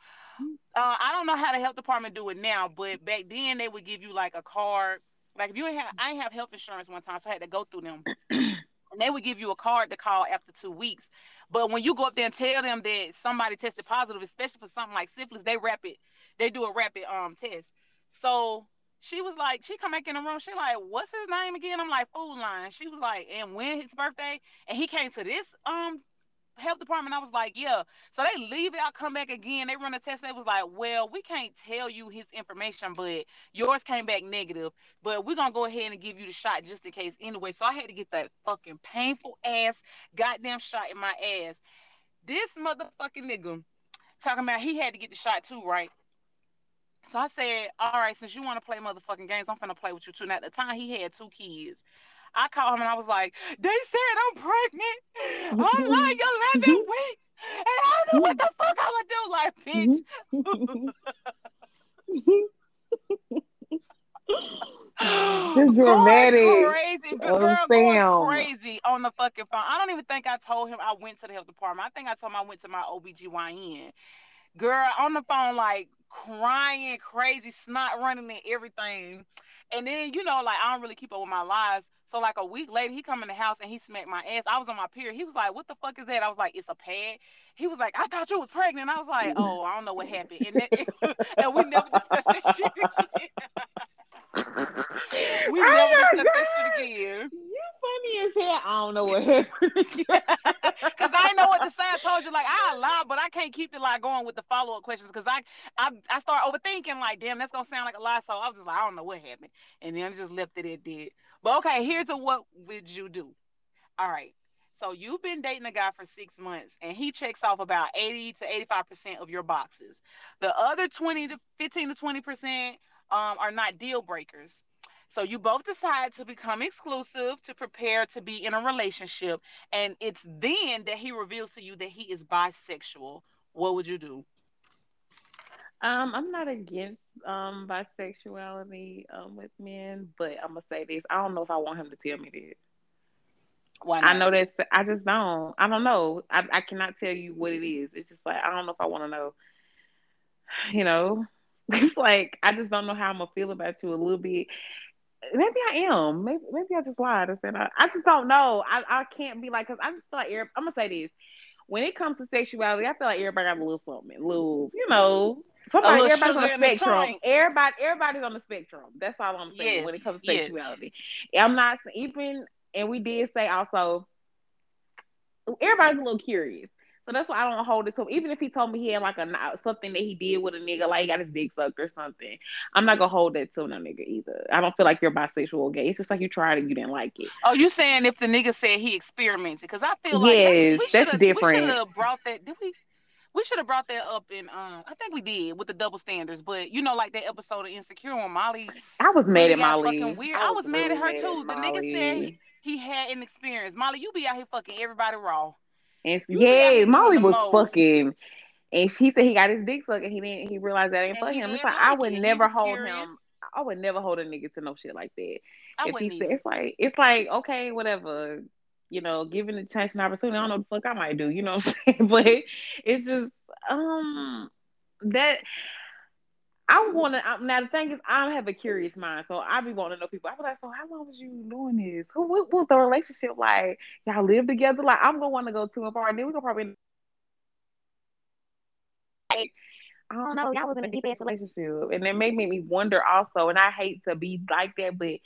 uh, I don't know how the health department do it now, but back then they would give you like a card. Like if you have, I have health insurance one time, so I had to go through them. and they would give you a card to call after two weeks. But when you go up there and tell them that somebody tested positive, especially for something like syphilis, they rapid, they do a rapid um test. So she was like, she come back in the room. She like, what's his name again? I'm like, Food Lion. She was like, and when his birthday? And he came to this um health department. I was like, yeah. So they leave it out, come back again. They run a test. They was like, well, we can't tell you his information, but yours came back negative. But we're gonna go ahead and give you the shot just in case anyway. So I had to get that fucking painful ass goddamn shot in my ass. This motherfucking nigga talking about he had to get the shot too, right? So I said, all right, since you want to play motherfucking games, I'm gonna play with you too. Now at the time he had two kids. I called him and I was like, they said I'm pregnant. Mm-hmm. I'm like 11 weeks. And I don't know what the fuck I would do. Like, bitch. Mm-hmm. it's dramatic. Going crazy, girl, going crazy on the fucking phone. I don't even think I told him I went to the health department. I think I told him I went to my OBGYN. Girl, on the phone, like crying, crazy, snot running and everything. And then, you know, like I don't really keep up with my lives. So like a week later, he come in the house and he smacked my ass. I was on my period. He was like, "What the fuck is that?" I was like, "It's a pad." He was like, "I thought you was pregnant." I was like, "Oh, I don't know what happened." And, that, and we never discussed that shit again. we oh never discussed God. that shit again. You funny as hell. I don't know what happened. Cause I know what to say. I told you like I lie, but I can't keep it like going with the follow up questions because I, I I start overthinking like, damn, that's gonna sound like a lie. So I was just like, I don't know what happened, and then I just left it at that. But okay, here's a what would you do? All right. So you've been dating a guy for six months and he checks off about 80 to 85% of your boxes. The other 20 to 15 to 20% um, are not deal breakers. So you both decide to become exclusive to prepare to be in a relationship. And it's then that he reveals to you that he is bisexual. What would you do? Um, I'm not against um bisexuality um with men, but I'm gonna say this: I don't know if I want him to tell me that. Why I know that's I just don't. I don't know. I I cannot tell you what it is. It's just like I don't know if I want to know. You know, it's like I just don't know how I'm gonna feel about you a little bit. Maybe I am. Maybe maybe I just lied and said I, I just don't know. I I can't be like because I just feel like I'm gonna say this. When it comes to sexuality, I feel like everybody got a little something, a little, mm-hmm. you know, somebody everybody's on the the spectrum. tank. Everybody everybody's on the spectrum. That's all I'm saying when it comes to yes. sexuality. I'm not even and we did say also everybody's a little curious. So that's why I don't hold it to him. Even if he told me he had like a something that he did with a nigga, like he got his dick sucked or something, I'm not gonna hold that to no nigga either. I don't feel like you're bisexual or gay. It's just like you tried it, you didn't like it. Oh, you saying if the nigga said he experimented? Because I feel like Yes, we that's have we should different. have brought that. Did we? We should have brought that up in. Um, I think we did with the double standards. But you know, like that episode of Insecure when Molly I was mad at Molly. fucking weird. I I was was mad at her mad at too. The nigga said he, he had an experience. Molly, you be out here fucking everybody raw. And You yeah, Molly was most. fucking and she said he got his dick sucked and he didn't he realized that ain't And for him. It's like I would never hold curious. him I would never hold a nigga to no shit like that. I if he said it's like it's like okay, whatever. You know, given the chance and opportunity, I don't know what the fuck I might do. You know what I'm saying? But it's just um that I want to. Now the thing is, I have a curious mind, so I be wanting to know people. I be like, so how long was you doing this? Who what was the relationship like? Y'all live together? Like I'm gonna want to go to a party. Then we gonna probably like I don't know. Y'all was in a deep relationship, and it made me wonder also. And I hate to be like that, but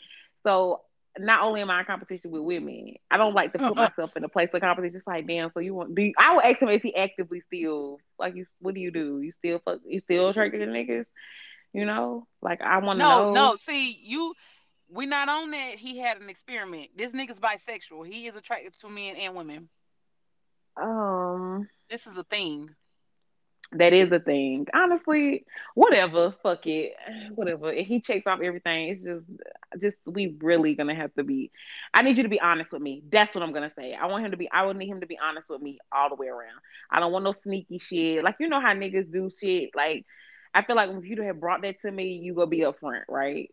so not only am I in competition with women, I don't like to put myself in a place of competition. It's like, damn. So you want? Do you, I would ask him, is he actively still like you? What do you do? You still fuck? You still attracted to niggas? You know, like I want to know. no, know. no. See, you. We not on that. He had an experiment. This nigga's bisexual. He is attracted to men and women. Um, This is a thing. That is a thing. Honestly, whatever. Fuck it. Whatever. If he checks off everything, it's just, just we really gonna have to be. I need you to be honest with me. That's what I'm gonna say. I want him to be. I would need him to be honest with me all the way around. I don't want no sneaky shit. Like you know how niggas do shit. Like I feel like if you have brought that to me, you gonna be upfront, right?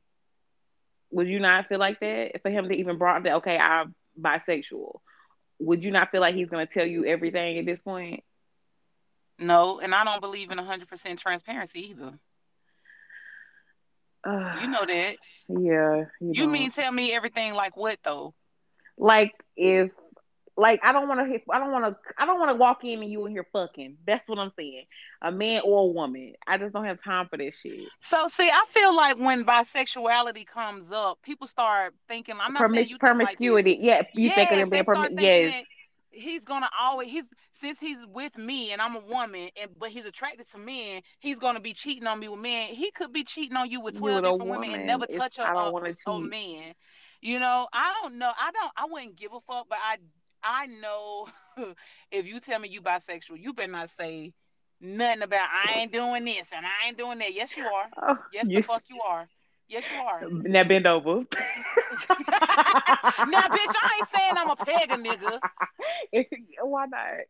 Would you not feel like that for him to even brought that? Okay, I'm bisexual. Would you not feel like he's gonna tell you everything at this point? No, and I don't believe in 100% transparency either. Uh, You know that. yeah. You, You mean tell me everything like what though? like if like I don't want to I don't want to I don't want to walk in and you in here fucking. That's what I'm saying. A man or a woman. I just don't have time for this shit. So see, I feel like when bisexuality comes up, people start thinking. I'm not saying Promis- you think like yeah, you yes, think of being permi- yes. that he's gonna always he's since he's with me and I'm a woman and but he's attracted to men, he's gonna be cheating on me with men. He could be cheating on you with twelve different women and never It's, touch a, I a, don't want to a man. You know, I don't know. I don't. I wouldn't give a fuck, but I I know if you tell me you bisexual, you better not say nothing about I ain't doing this and I ain't doing that. Yes, you are. Oh, Yes, you the fuck you are. Yes, you are. now bend over. now, bitch, I ain't saying I'm a peg a nigga. if, why not?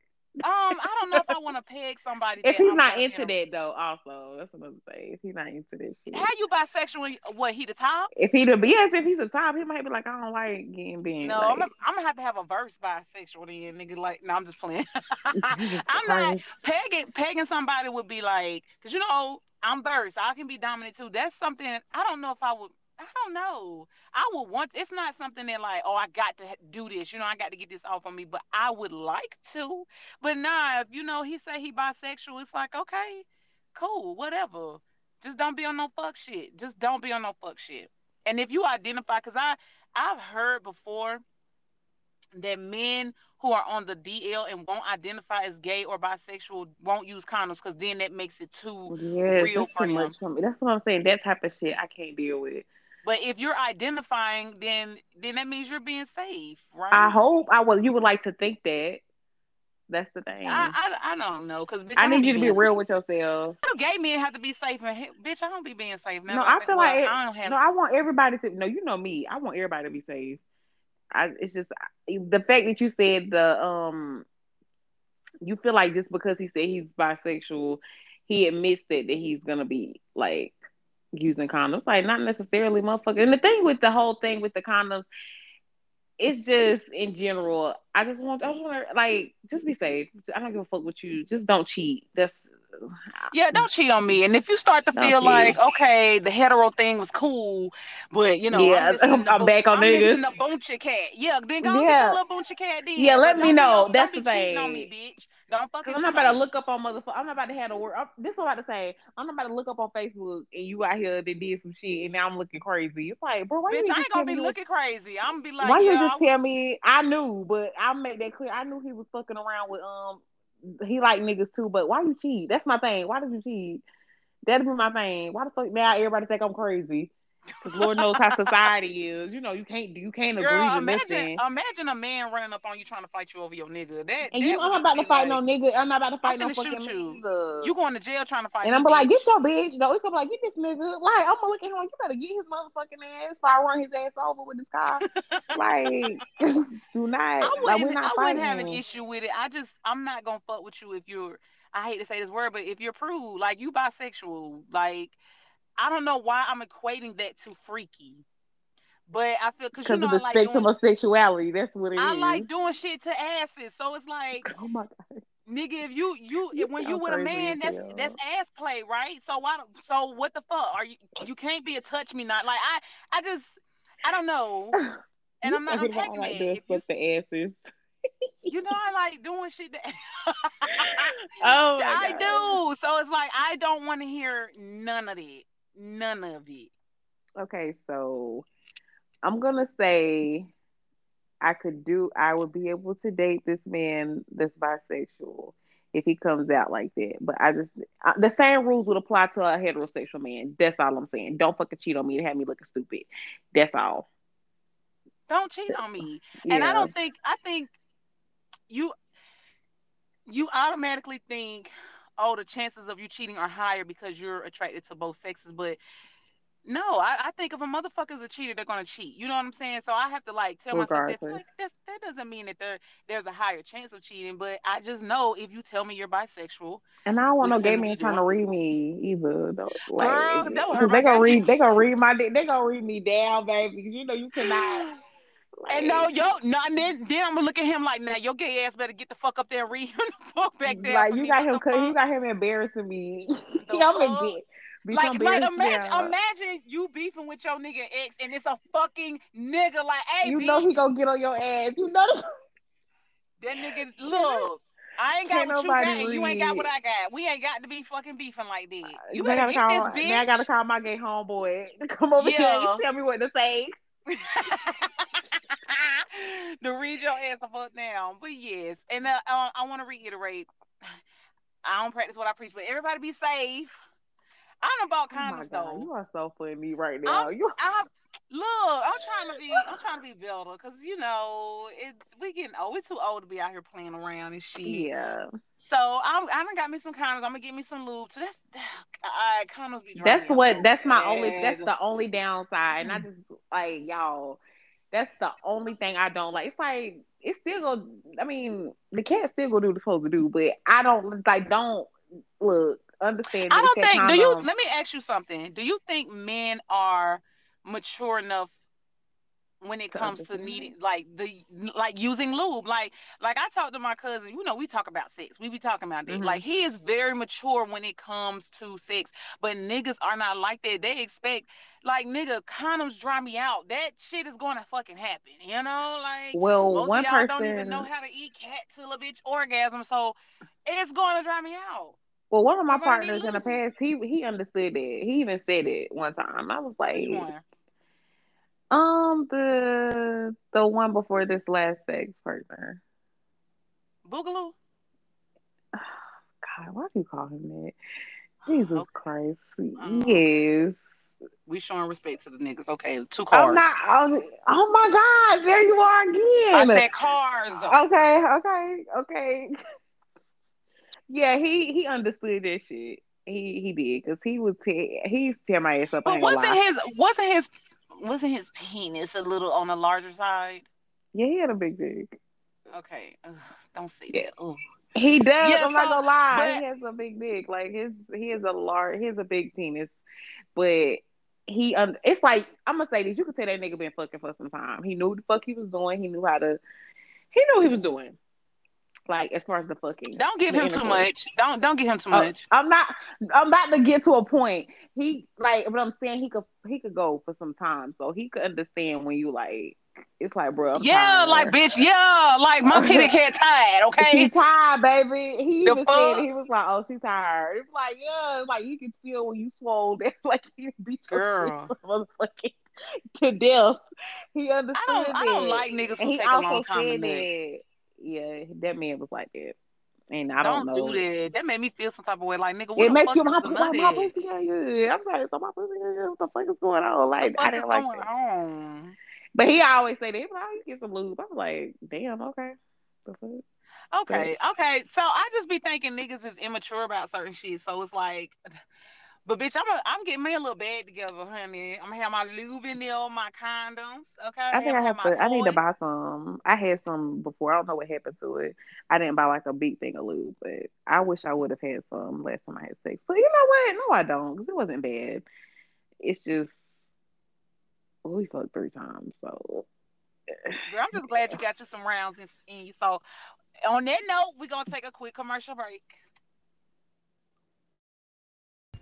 Um, I don't know if I want to peg somebody If that he's I'm not into in a- that though, also that's another thing. If he's not into that shit. How you bisexual? What he the top? If he the yes, if he's a top, he might be like, I don't like getting bent. No, like, I'm, I'm gonna have to have a verse bisexual then, nigga. Like, no, I'm just playing. I'm not pegging. Pegging somebody would be like, cause you know I'm verse. I can be dominant too. That's something I don't know if I would. I don't know. I would want. It's not something that like, oh, I got to do this. You know, I got to get this off on me. But I would like to. But nah, if you know he say he bisexual, it's like okay, cool, whatever. Just don't be on no fuck shit. Just don't be on no fuck shit. And if you identify, cause I I've heard before that men who are on the DL and won't identify as gay or bisexual won't use condoms because then that makes it too Yes, real for too them. much for me. That's what I'm saying. That type of shit I can't deal with. But if you're identifying, then then that means you're being safe, right? I hope I would. You would like to think that. That's the thing. I I, I don't know because I need you to be real with yourself. Gay men have to be safe, and bitch, I don't be being safe now. No, I think- feel well, like it, I don't have. no. I want everybody to. No, you know me. I want everybody to be safe. I. It's just the fact that you said the um. You feel like just because he said he's bisexual, he admits that that he's gonna be like using condoms. Like not necessarily motherfucker. And the thing with the whole thing with the condoms, it's just in general. I just want I just want to like just be safe. I don't give a fuck with you. Just don't cheat. That's yeah, don't cheat on me. And if you start to feel like, okay, the hetero thing was cool, but you know, yeah, I'm, I'm back on I'm niggas. The bunch of cat. Yeah, then go yeah. get a little bunch of cat. Then. Yeah, let me know. Be, That's the thing. On me, bitch. Don't fucking. I'm not about to look up on motherfucker. I'm not about to have a word. I'm, this is what I'm about to say. I'm not about to look up on Facebook and you out here that did some shit and now I'm looking crazy. It's like, bro, why bitch, you I ain't gonna be looking crazy. I'm gonna be like, why you just tell me? I knew, but I made that clear. I knew he was fucking around with um he like niggas too, but why you cheat? That's my thing. Why did you cheat? That'd be my thing. Why the fuck now everybody think I'm crazy? Because Lord knows how society is. You know, you can't you can't Girl, agree to imagine, listen. Imagine a man running up on you trying to fight you over your nigga. That and that you I'm about to fight like, no nigga. I'm not about to fight no fucking you. nigga. You going to jail trying to fight? And I'm like, get your bitch. No, it's gonna be like, get this nigga. Like, I'm gonna look at him like, you better get his motherfucking ass if I run his ass over with this car. like, do not. I wouldn't, like, we're not I wouldn't have an issue with it. I just, I'm not gonna fuck with you if you're. I hate to say this word, but if you're prude, like you bisexual, like I don't know why I'm equating that to freaky. But I feel because you know of the I like spectrum doing, of sexuality. That's what it I is. like doing shit to asses. So it's like, oh my god, nigga, if you you, You when you with a man, that's hell. that's ass play, right? So why? So what the fuck are you? You can't be a touch me not. Like I I just I don't know. And I'm not unpacking like it. this, If you, but the asses. you know I like doing shit that Oh I God. do. So it's like I don't want to hear none of it. None of it. Okay, so I'm gonna say I could do. I would be able to date this man that's bisexual if he comes out like that. But I just I, the same rules would apply to a heterosexual man. That's all I'm saying. Don't fucking cheat on me to have me looking stupid. That's all. Don't cheat on me. Yeah. And I don't think I think you you automatically think, oh, the chances of you cheating are higher because you're attracted to both sexes. But no, I, I think if a motherfucker's a cheater, they're gonna cheat. You know what I'm saying? So I have to like tell myself that's like that doesn't mean that there there's a higher chance of cheating. But I just know if you tell me you're bisexual, And I don't want no gay is man trying to read me either. Though, like, Girl, that would hurt because my they gonna read, they gonna read my they gonna read me down, baby. You know you cannot. Like, And no, yo, no, and then, then I'm gonna look at him like, now your gay ass better get the fuck up there and read him the fuck back there. like you got him, the cut- you got him embarrassing me. The I'm embar- be like, like imagine, now. imagine you beefing with your nigga ex, and it's a fucking nigga. Like, hey, you bitch, know he gonna get on your ass. You know. that nigga, look, I ain't got Can't what you got, and you ain't got what I got. We ain't got to be fucking beefing like that. Uh, you Now better get call. this bitch. Now I gotta call my gay homeboy to come over here and tell me what to say. to read your ass the fuck down. But yes, and uh, uh, I want to reiterate, I don't practice what I preach, but everybody be safe. I don't about Oh condoms god, though. you are so funny me right now. I'm, You I'm, look, I'm trying to be, I'm trying to be better, cause you know, it's we getting old. We're too old to be out here playing around and shit. yeah. So I'm, I done got me some condoms. I'm gonna get me some lube. So that's, uh, condoms be That's what that's my only that's the only downside. And I just like y'all, that's the only thing I don't like. It's like it's still go I mean, the cat still gonna do what it's supposed to do, but I don't like don't look understand I don't think. Do you? Um, let me ask you something. Do you think men are mature enough when it comes to needing, like the, like using lube? Like, like I talked to my cousin. You know, we talk about sex. We be talking about that. Mhm. Like, he is very mature when it comes to sex, but niggas are not like that. They expect, like, nigga, condoms dry me out. That shit is going to fucking happen. You know, like. well Most one of y'all person don't even know how to eat cat till a bitch orgasm, so it's going to dry me out. well one of my Everybody partners in the past he he understood that. He even said it one time. I was like? Um the the one before this last sex partner. Boogaloo? God, why do you call him that? Jesus Okay. Christ. Oh, yes. We showing respect to the niggas. Okay, two I'm cars. not. I'm, oh my God! There you are again. I said cars. okay, okay, okay. yeah, he he understood that shit. He he did because he was te- he's tear my ass up. But wasn't his wasn't his wasn't his penis a little on the larger side? Yeah, he had a big dick. Okay, Ugh, don't say Yeah. that. Ugh. He does. Yeah, I'm not gonna lie. but He has a big dick. Like his, he has a large, he has a big penis. But he, um, it's like I'm gonna say this. You can tell that nigga been fucking for some time. He knew what the fuck he was doing. He knew how to. He knew what he was doing. Like as far as the fucking. don't give him too much. Don't don't give him too Oh, much. I'm not. I'm about to get to a point. He like, but I'm saying he could. He could go for some time, so he could understand when you like. It's like, bro. I'm Yeah, like bitch, yeah, like my kitty cat tired, She okay? He's tired, baby. He The even said fuck? he was like, "Oh, she tired." It's like, yeah, like you can feel when you swole down, like you beat your shit motherfucking to death. He I understood don't I don't like niggas who take a long time to nut. Yeah, that man was like that, and I don't, Don't know. do that. That made me feel some type of way. Like nigga, what It the makes fuck you my, the my, nut my at? pussy good. I'm sorry, so my pussy. What the fuck is going on? Like I didn't like going that. on? But he always say that. Like, "Oh, you get some lube. I'm like, damn, okay. Okay, okay. So I just be thinking niggas is immature about certain shit. So it's like, but bitch, I'm a, I'm getting me a little bag together, honey. I'm gonna have my lube in there, my condoms. Okay, I think I have have to. I need to buy some. I had some before. I don't know what happened to it. I didn't buy like a big thing of lube, but I wish I would have had some last time I had sex. But you know what? No, I don't, because it wasn't bad. It's just well, we fucked three times, so Girl, I'm just glad you got you some rounds in, in you. So on that note, we're gonna take a quick commercial break.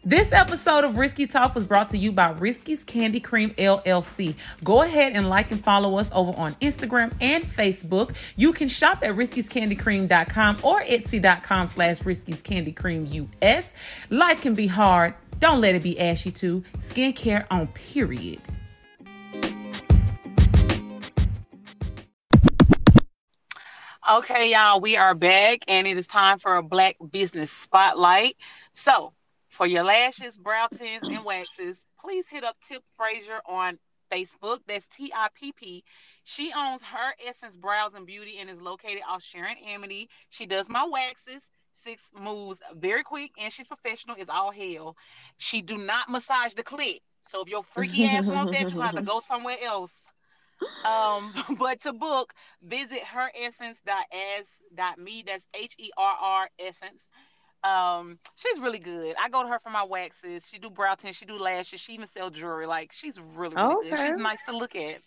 This episode of Risky Talk was brought to you by Risky's Candy Cream LLC. Go ahead and like and follow us over on Instagram and Facebook. You can shop at riskyscandycream.com or etsy.com slash riskyscandycreamus. Life can be hard. Don't let it be ashy too. Skincare on period. Okay, y'all, we are back and it is time for a Black Business Spotlight. So, for your lashes, brow tints, and waxes, please hit up Tipp Frazier on Facebook. That's T I P P. She owns Her Essence Brows and Beauty and is located off Sharon Amity. She does my waxes. Six moves very quick and she's professional as all hell. She do not massage the clit. So if your freaky ass want that, you have to go somewhere else. Um, but to book, visit herressence.as.me. That's H E R R essence. Um, she's really good. I go to her for my waxes. She do brow tint, she do lashes, she even sell jewelry. Like she's really, really good. okay. She's nice to look at.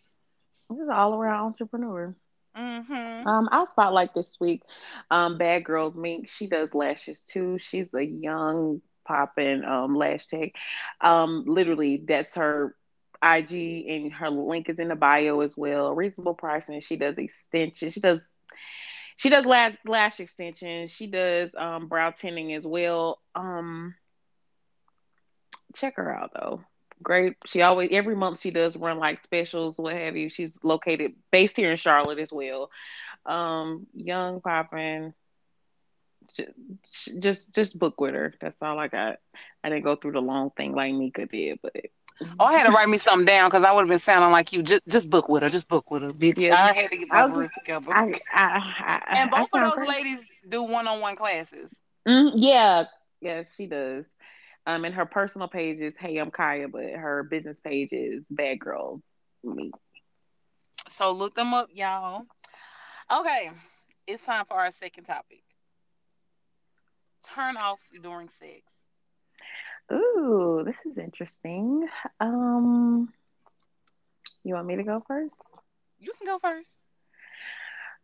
She's an all around entrepreneur. Mm-hmm. Um, I'll spotlight this week. Um, Bad Girls Mink. She does lashes too. She's a young popping um lash tech. Um, literally, that's her IG and her link is in the bio as well. Reasonable pricing. She does extensions. She does she does lash lash extensions. She does um brow tinting as well. Um, check her out though. Great. She always every month she does run like specials, what have you. She's located based here in Charlotte as well. Um, young popping. Just, just just book with her. That's all I got. I didn't go through the long thing like Mika did, but Oh, I had to write me something down because I would have been sounding like you. Just, just book with her. Just book with her, bitch. Yeah, I had to get my words together. I I, I and both of those ladies do one-on-one classes. Mm, yeah, yeah, she does. Um, and her personal page is Hey, I'm Kaya, but her business page is Bad Girls Mink. So look them up, y'all. Okay, it's time for our second topic. Turn offs during sex. Ooh, this is interesting. Um, you want me to go first? You can go first.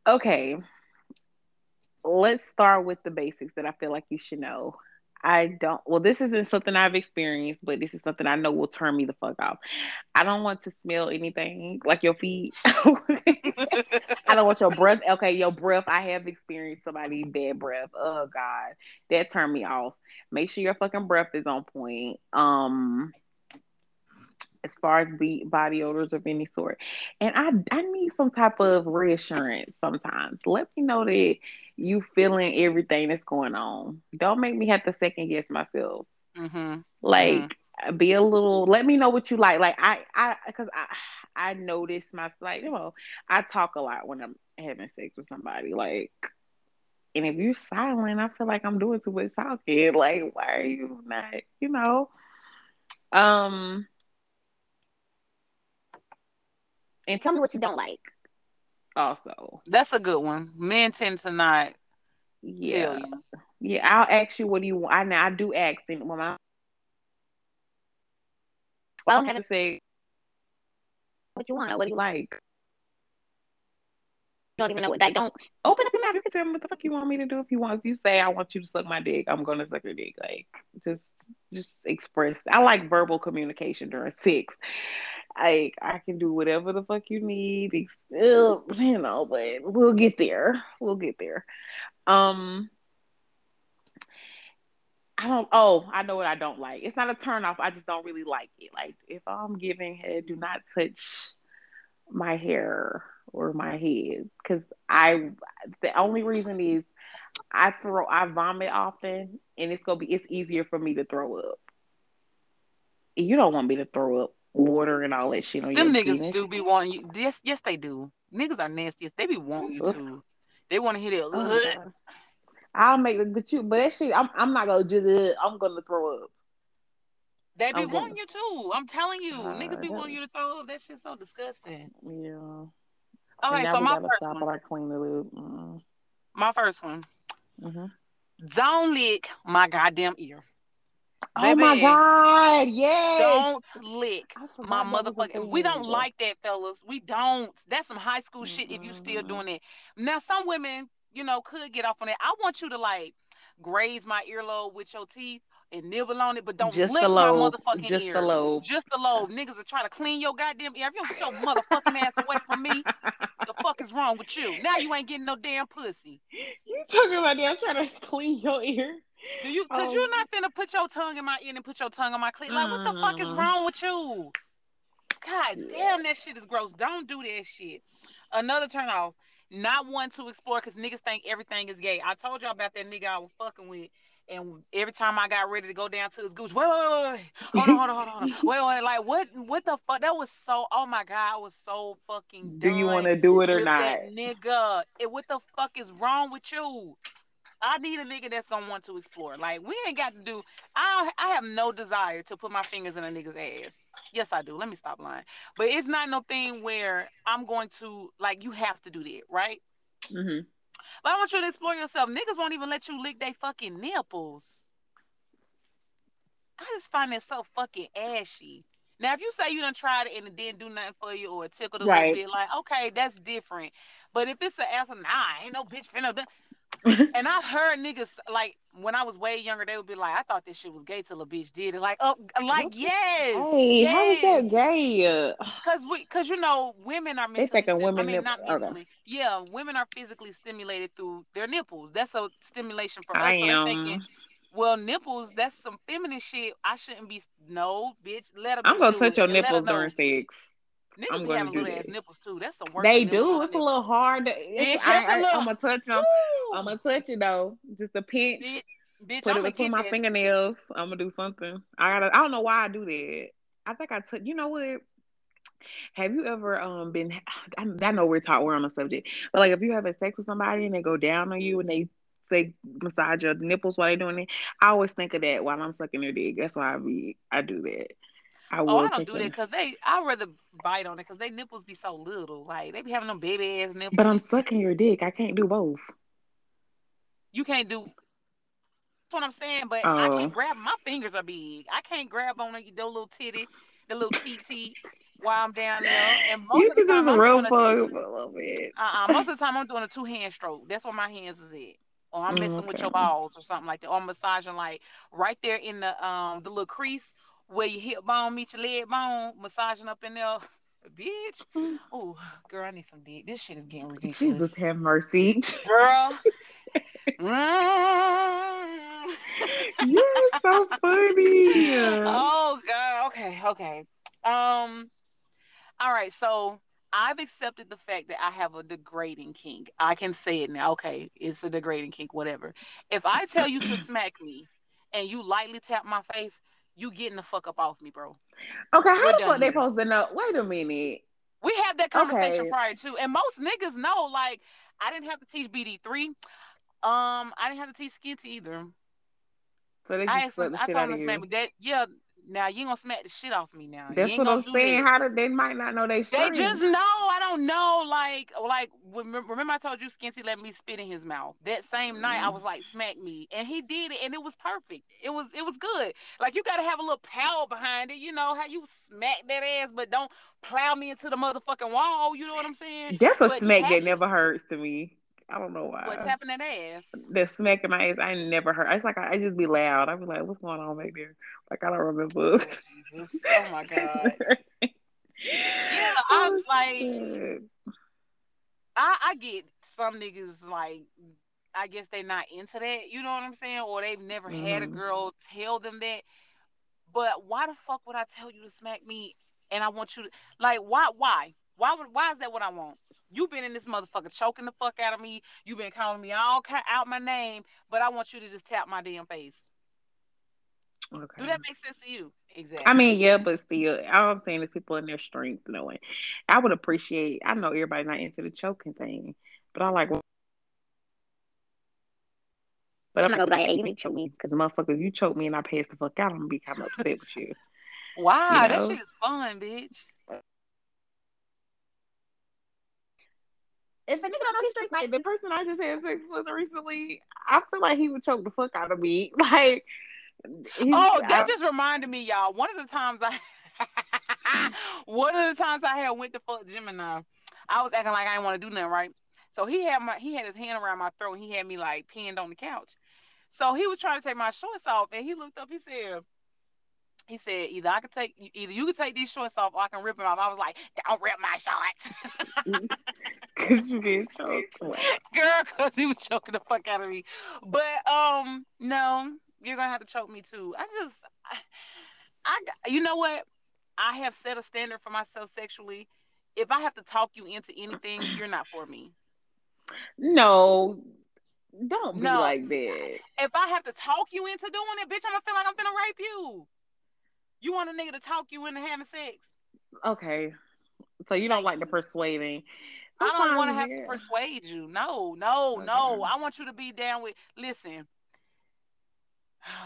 Okay. Let's start with the basics that I feel like you should know. I don't, well, this isn't something I've experienced, but this is something I know will turn me the fuck off. I don't want to smell anything like your feet. I don't want your breath. Okay, your breath. I have experienced somebody bad breath. Oh God, that turned me off. Make sure your fucking breath is on point. Um, as far as the body odors of any sort, and I I need some type of reassurance sometimes. Let me know that you feeling everything that's going on. Don't make me have to second guess myself. mm-hmm. Like be a little. Let me know what you like. Like I I because I. I notice my like you know I talk a lot when I'm having sex with somebody like and if you're silent I feel like I'm doing too much talking like why are you not you know um and tell me what you don't like. also That's a good one. Men tend to not Yeah. Yeah, I'll ask you what do you want. I now I do ask and when I well, I don't have to say what you want, what do you like don't even know what. Like, don't open up your mouth. You can tell me what the fuck you want me to do if you want. If you say I want you to suck my dick, I'm gonna suck your dick. Like, just just express. I like verbal communication during sex. I I can do whatever the fuck you need. You know, but we'll get there. We'll get there. Um. I don't. Oh, I know what I don't like. It's not a turn off. I just don't really like it. Like if I'm giving head, do not touch my hair or my head because I the only reason is I throw I vomit often and it's gonna be it's easier for me to throw up. You don't want me to throw up water and all that shit on Them your niggas penis. do be wanting you. Yes, yes, they do. Niggas are nasty. They be wanting you to. They want to hear that. Oh, I'll make the but you, but that shit, I'm I'm not gonna just. Uh, I'm gonna throw up. They be I'm wanting gonna- you too. I'm telling you, God, niggas be that- wanting you to throw up. That shit's so disgusting. Yeah. Okay, so my first stop one. I clean it up. Mm. My first one. Don't lick my goddamn ear. Oh my God! Yes. Don't lick my that motherfucking. We don't thing. like that, fellas. We don't. That's some high school shit. If you still doing it now, some women, you know, could get off on it. I want you to like graze my earlobe with your teeth and nibble on it, but don't Just lick the my motherfucking Just ear. the lobe. Just the lobe. Niggas are trying to clean your goddamn ear. If you don't get your motherfucking ass away from me, the fuck is wrong with you? Now you ain't getting no damn pussy. you talking about that? I'm trying to clean your ear. Do you? Cause Oh. you're not finna put your tongue in my ear and put your tongue on my clit. Like, what the fuck is Mm. wrong with you? God damn, that shit is gross. Don't do that shit. Another turn off. Not one to explore because niggas think everything is gay. I told y'all about that nigga I was fucking with. And every time I got ready to go down to his goose, wait, wait, wait, wait, hold on, hold on, hold on, hold on. wait, wait, like what, what the fuck? That was so. Oh my god, I was so fucking. Do you want to do it or not? nigga. It, what the fuck is wrong with you? I need a nigga that's gonna want to explore. Like we ain't got to do. I don't, I have no desire to put my fingers in a nigga's ass. Yes, I do. Let me stop lying. But it's not no thing where I'm going to like you have to do that, right? hmm But I want you to explore yourself. Niggas won't even let you lick their fucking nipples. I just find it so fucking ashy. Now, if you say you done tried it and it didn't do nothing for you or it tickled a Right. little bit, like, okay, that's different. But if it's an answer, nah, ain't no bitch finna do. And I've heard niggas like when I was way younger, they would be like, I thought this shit was gay till a bitch did it. Like, oh, like What? yes, Hey, how is yes. that gay? Uh, Cause we, cause you know, women are They mentally. thinking Stim- I women mean, nip- not okay. mentally. Yeah, women are physically stimulated through their nipples. That's a stimulation for us. I so thinking, am. well, nipples. That's some feminine shit. I shouldn't be. No, bitch. Let a I'm gonna touch it your and let her nipples during sex. Niggas be having do little ass that. nipples too. That's some work. They do. long It's a little hard. To, it's, Bitch, I, that's a little- am gonna touch them. Woo! I'm gonna touch it though. Just a pinch. Bitch, bitch Put I'm it gonna between my that. fingernails. I'm gonna do something. I gotta. I don't know why I do that. I think I took. You know what? Have you ever um been? I, I know we're talking. We're on a subject, but like if you having sex with somebody and they go down on you and they they massage your nipples while they're doing it, I always think of that while I'm sucking their dick. That's why I be I do that. I Oh, I don't do that because they. I'd rather bite on it because they nipples be so little. Like they be having them baby ass nipples. But I'm sucking your dick. I can't do both. you can't do. That's what I'm saying. But I Oh. can't grab. My fingers are big. I can't grab on the, little titty, the little TT while I'm down there. And most You of the can time just I'm rub a. for a little bit. Uh-uh, most of the time I'm doing a two hand stroke. That's where my hands is at. Or I'm Mm, messing with your balls or something like that. Or I'm massaging like right there in the um the little crease where your hip bone meets your leg bone, massaging up in there. Bitch. Oh, girl, I need some dick. This shit is getting ridiculous. Jesus have mercy. Girl. Mm. You're so funny. oh god. Okay, okay. Um all right, so I've accepted the fact that I have a degrading kink. I can say it now. Okay, it's a degrading kink, whatever. If I tell you to smack me and you lightly tap my face, you getting the fuck up off me, bro. Okay, how We're the fuck they supposed to know? Wait a minute. We had that conversation Okay. prior to, and most niggas know. Like, I didn't have to teach BD three. Um, I didn't have to teach Skinty either. So they I just asked suck the I told this man, that yeah, Now you gonna smack the shit off me now. That's what I'm saying. That. How did they might not know they They just know. I don't know. Like like remember I told you Skinty let me spit in his mouth. That same mm. night I was like smack me, and he did it, and it was perfect. It was it was good. Like you gotta have a little power behind it. You know how you smack that ass, but don't plow me into the motherfucking wall. You know what I'm saying? That's a but smack that never hurts to me. I don't know why. What's happening ass? The smacking my ass. I never heard. It's like I, I just be loud. I be like, "What's going on back there?" Like I don't remember. Oh, oh my god. yeah, I'm oh, like, I I get some niggas like. I guess they're not into that, you know what I'm saying? Or they've never mm-hmm. had a mm-hmm. girl tell them that. But why the fuck would I tell you to smack me and I want you to like why why? Why would why is that what I want? You've been in this motherfucker choking the fuck out of me. You've been calling me all out my name, but I want you to just tap my damn face. Okay. Do that make sense to you? Exactly. I mean, yeah, but still, all I'm saying is people in their strength knowing. I would appreciate. I know everybody not into the choking thing, but I like. But I'm not gonna like, hey, you choke me because motherfucker, if you choke me and I pass the fuck out, I'm gonna be kind of upset with you. Wow, you know? that shit is fun, bitch. if a nigga don't know he's straight, like the person I just had sex with recently, I feel like he would choke the fuck out of me. Like, oh, that I, just reminded me, y'all. One of the times I, one of the times I had went to fuck Gemini, I was acting like I didn't want to do nothing, right? So he had my he had his hand around my throat. And he had me like pinned on the couch. So he was trying to take my shorts off, and he looked up. He said, he said either I could take either you could take these shorts off or I can rip them off. I was like, don't rip my shorts. Cause you being choked. Girl, cause he was choking the fuck out of me. But um, no, you're gonna have to choke me too. I just I, I you know what? I have set a standard for myself sexually. If I have to talk you into anything, you're not for me. No, don't be no. like that. If I have to talk you into doing it, bitch, I'm gonna feel like I'm gonna rape you. You want a nigga to talk you into having sex? Okay. So you don't like the persuading. Sometimes, I don't want to have yeah. to persuade you. No, no, okay. no. I want you to be down with. Listen,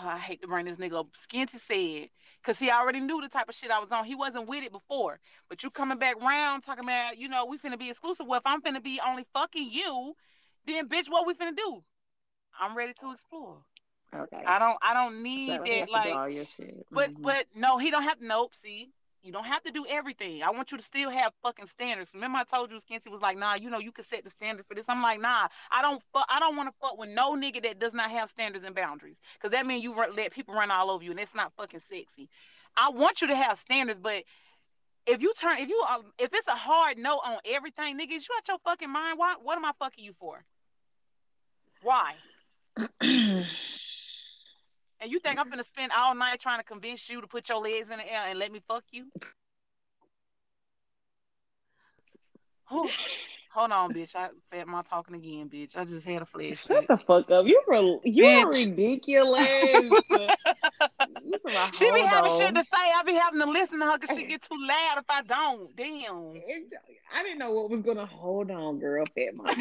I hate to bring this nigga up. Skinty said, because he already knew the type of shit I was on. He wasn't with it before. But you coming back round talking about, you know, we finna be exclusive. Well, if I'm finna be only fucking you, then bitch, what we finna do? I'm ready to explore. Okay. I don't I don't need so that like all your shit. But mm-hmm. but no, he don't have nope, see. You don't have to do everything. I want you to still have fucking standards. Remember, I told you Skinty was like, nah, you know, you can set the standard for this. I'm like, nah, I don't fuck. I don't want to fuck with no nigga that does not have standards and boundaries, because that means you let people run all over you, and it's not fucking sexy. I want you to have standards, but if you turn, if you, uh, if it's a hard no on everything, nigga, you out your fucking mind. Why? What am I fucking you for? Why? And you think I'm gonna spend all night trying to convince you to put your legs in the air and let me fuck you? Hold on, bitch. I fed my talking again, bitch. I just had a flash. Shut the fuck up. You are you're ridiculous. she be having on. shit to say. I be having to listen to her because she get too loud if I don't. Damn. I didn't know what was gonna hold on, girl. Fat my.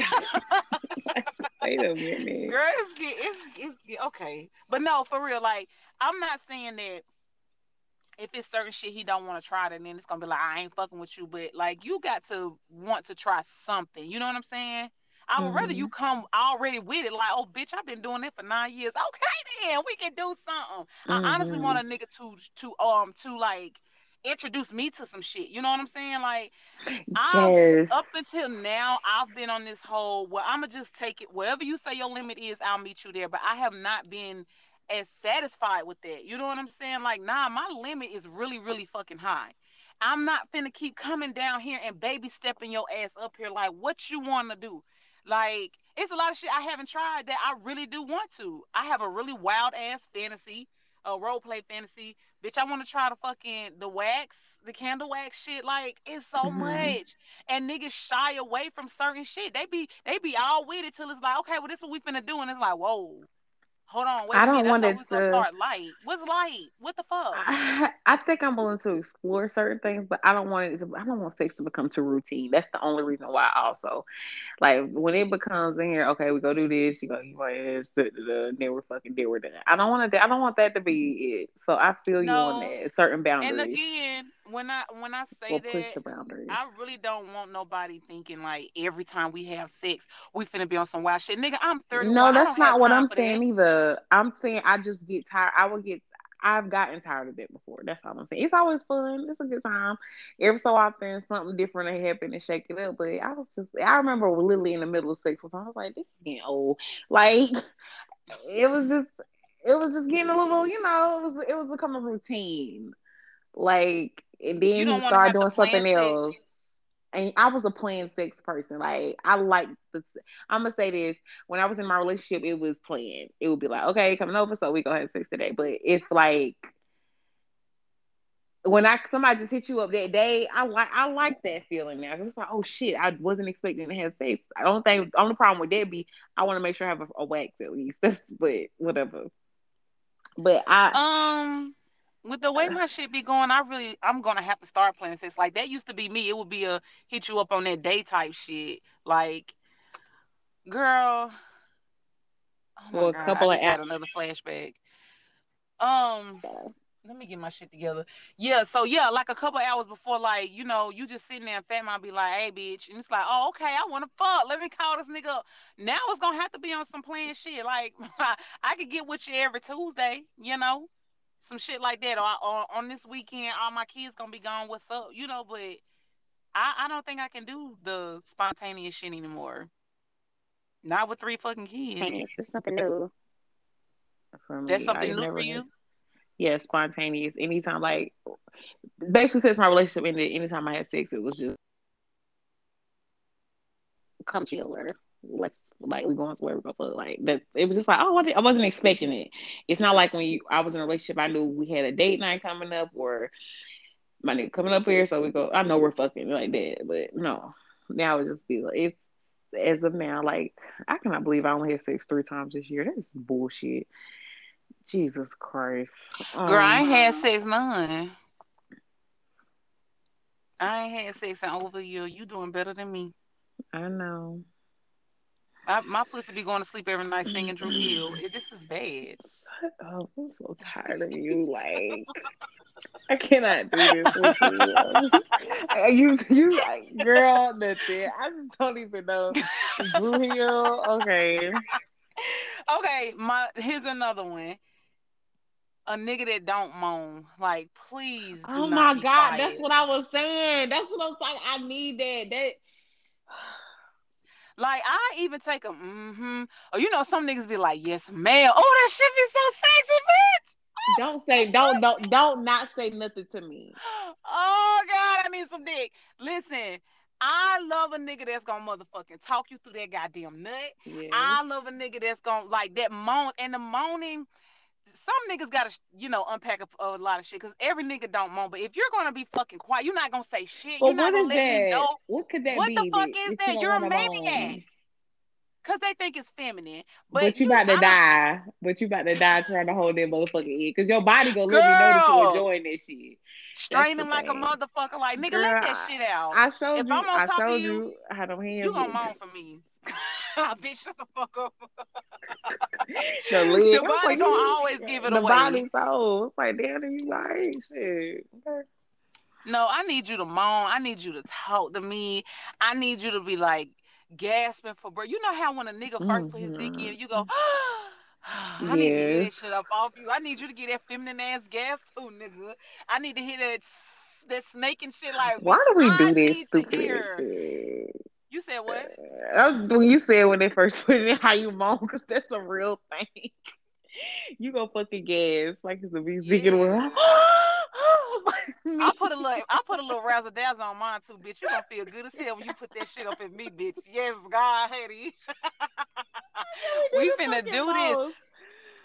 Wait a minute. Girl, it's, it's, it's okay. But no, for real, like I'm not saying that if it's certain shit he don't want to try, it, and then it's gonna be like I ain't fucking with you. But like you got to want to try something. You know what I'm saying? I would mm-hmm. rather you mm-hmm. come already with it, like, oh bitch, I've been doing it for nine years. Okay, then we can do something. Mm-hmm. I honestly want a nigga to to um to like introduce me to some shit. You know what I'm saying? Like, yes. up until now, I've been on this whole. Well, I'ma just take it wherever you say your limit is. I'll meet you there. But I have not been as satisfied with that. You know what I'm saying? Like, nah, my limit is really, really fucking high. I'm not finna keep coming down here and baby stepping your ass up here. Like, what you wanna do? Like, it's a lot of shit I haven't tried that I really do want to. I have a really wild ass fantasy, a role play fantasy. Bitch, I want to try the fucking the wax, the candle wax shit. Like, it's so mm-hmm. much. And niggas shy away from certain shit. They be they be all with it till it's like, okay, well, this is what we finna do. And it's like, whoa Hold on, wait I don't want it to start light. What's light? What the fuck? I, I think I'm willing to explore certain things, but I don't want it to. I don't want sex to become too routine. That's the only reason why. Also, like when it becomes in here, okay, we go do this. You go, you want this, then we're fucking there. We're done. I don't want to. I don't want that to be mm-hmm. it. So I feel no. you on that. Certain boundaries. And again, when I when I say we'll that, I really don't want nobody thinking like every time we have sex, we finna be on some wild shit. Nigga, I'm thirty. No, that's not what I'm saying that. either. I'm saying I just get tired. I would get I've gotten tired of it before. That's all I'm saying. It's always fun. It's a good time. Every so often, something different will happen and shake it up. But I was just, I remember literally in the middle of sex, I was like, this is getting old. Like, it was just, it was just getting a little, you know, it was, it was becoming routine. Like, and then he started doing something else. And I was a planned sex person. Like I like the. I'm gonna say this: when I was in my relationship, it was planned. It would be like, okay, coming over, so we go have sex today. But if like when I somebody just hit you up that day, I like I like that feeling now because it's like, oh shit, I wasn't expecting to have sex. I don't think the only problem with that be I want to make sure I have a, a wax at least. That's but whatever. But I um with the way my shit be going, I really I'm gonna have to start playing sex. Like that used to be me. It would be a hit you up on that day type shit. Like, girl. Oh well, a God, couple I of had another flashback. Um, let me get my shit together. Yeah, so yeah, like a couple hours before, like you know, you just sitting there and Fat Mom be like, "Hey, bitch," and it's like, "Oh, okay, I want to fuck. Let me call this nigga up." Now it's gonna have to be on some playing shit. Like I could get with you every Tuesday, you know some shit like that, or, or on this weekend, all my kids gonna be gone. What's up, you know? But I, I don't think I can do the spontaneous shit anymore. Not with three fucking kids. It's something new. For me, That's something new for you. Yeah, spontaneous. Anytime, like basically, since my relationship ended, anytime I had sex, it was just come chill or let's like we going somewhere we go for like that. It was just like oh, I wasn't expecting it. It's not like when you I was in a relationship. I knew we had a date night coming up or my nigga coming up here, so we go. I know we're fucking like that, but no. Now it just be like it's as of now. Like I cannot believe I only had sex three times this year. That is bullshit. Jesus Christ. Um, Girl, I ain't had sex none. I ain't had sex in over a year. You doing better than me. I know. I, my pussy be going to sleep every night singing Dru Hill. This is bad. Shut up. I'm so tired of you. Like, I cannot do this with you. you, you, like, girl, nothing. I just don't even know. Dru Hill. Okay. Okay. My here's another one. A nigga that don't moan, like, please. oh my god, quiet. that's what I was saying. That's what I'm saying. I need that. That like I even take a mm-hmm. Or you know, some niggas be like, yes, ma'am. Oh, that shit be so sexy, bitch. Don't say don't don't don't not say nothing to me. Oh God, I need some dick. Listen, I love a nigga that's gonna motherfucking talk you through that goddamn nut. Yes. I love a nigga that's gonna like that moan and the moaning some niggas gotta, you know, unpack a, a lot of shit because every nigga don't moan. But if you're gonna be fucking quiet, you're not gonna say shit. Well, you're not gonna let that? me know. What could that what be? What the fuck is that? You're a maniac. Cause they think it's feminine, but, but you, you about to die. But you about to die trying to hold that motherfucking head, cause your body gonna let me know that you enjoying this shit. Straining like a motherfucker, like nigga, Girl, let that shit out. I showed if you. I'm on I top showed of you, you how them hands. You gonna moan for me? bitch, shut the fuck up. the, leg, the body like, gonna always give it the away. The body so it's like damn, you like shit. Okay. No, I need you to moan. I need you to talk to me. I need you to be like gasping for breath. You know how when a nigga 1st mm-hmm. put his dick in, you go, I yes. need to hear that shit up off you. I need you to get that feminine ass gas too, nigga. I need to hear that that snake and shit. Like, why do we I do this stupid shit? You said what? Uh, when you said when they first put it in, how you moan, because that's a real thing. you go fucking gas like it's a music and I put a little, I put a little razzle dazzle on mine too, bitch. You gonna feel good as hell when you put that shit up at me, bitch. Yes, God, Hetty. we finna do this.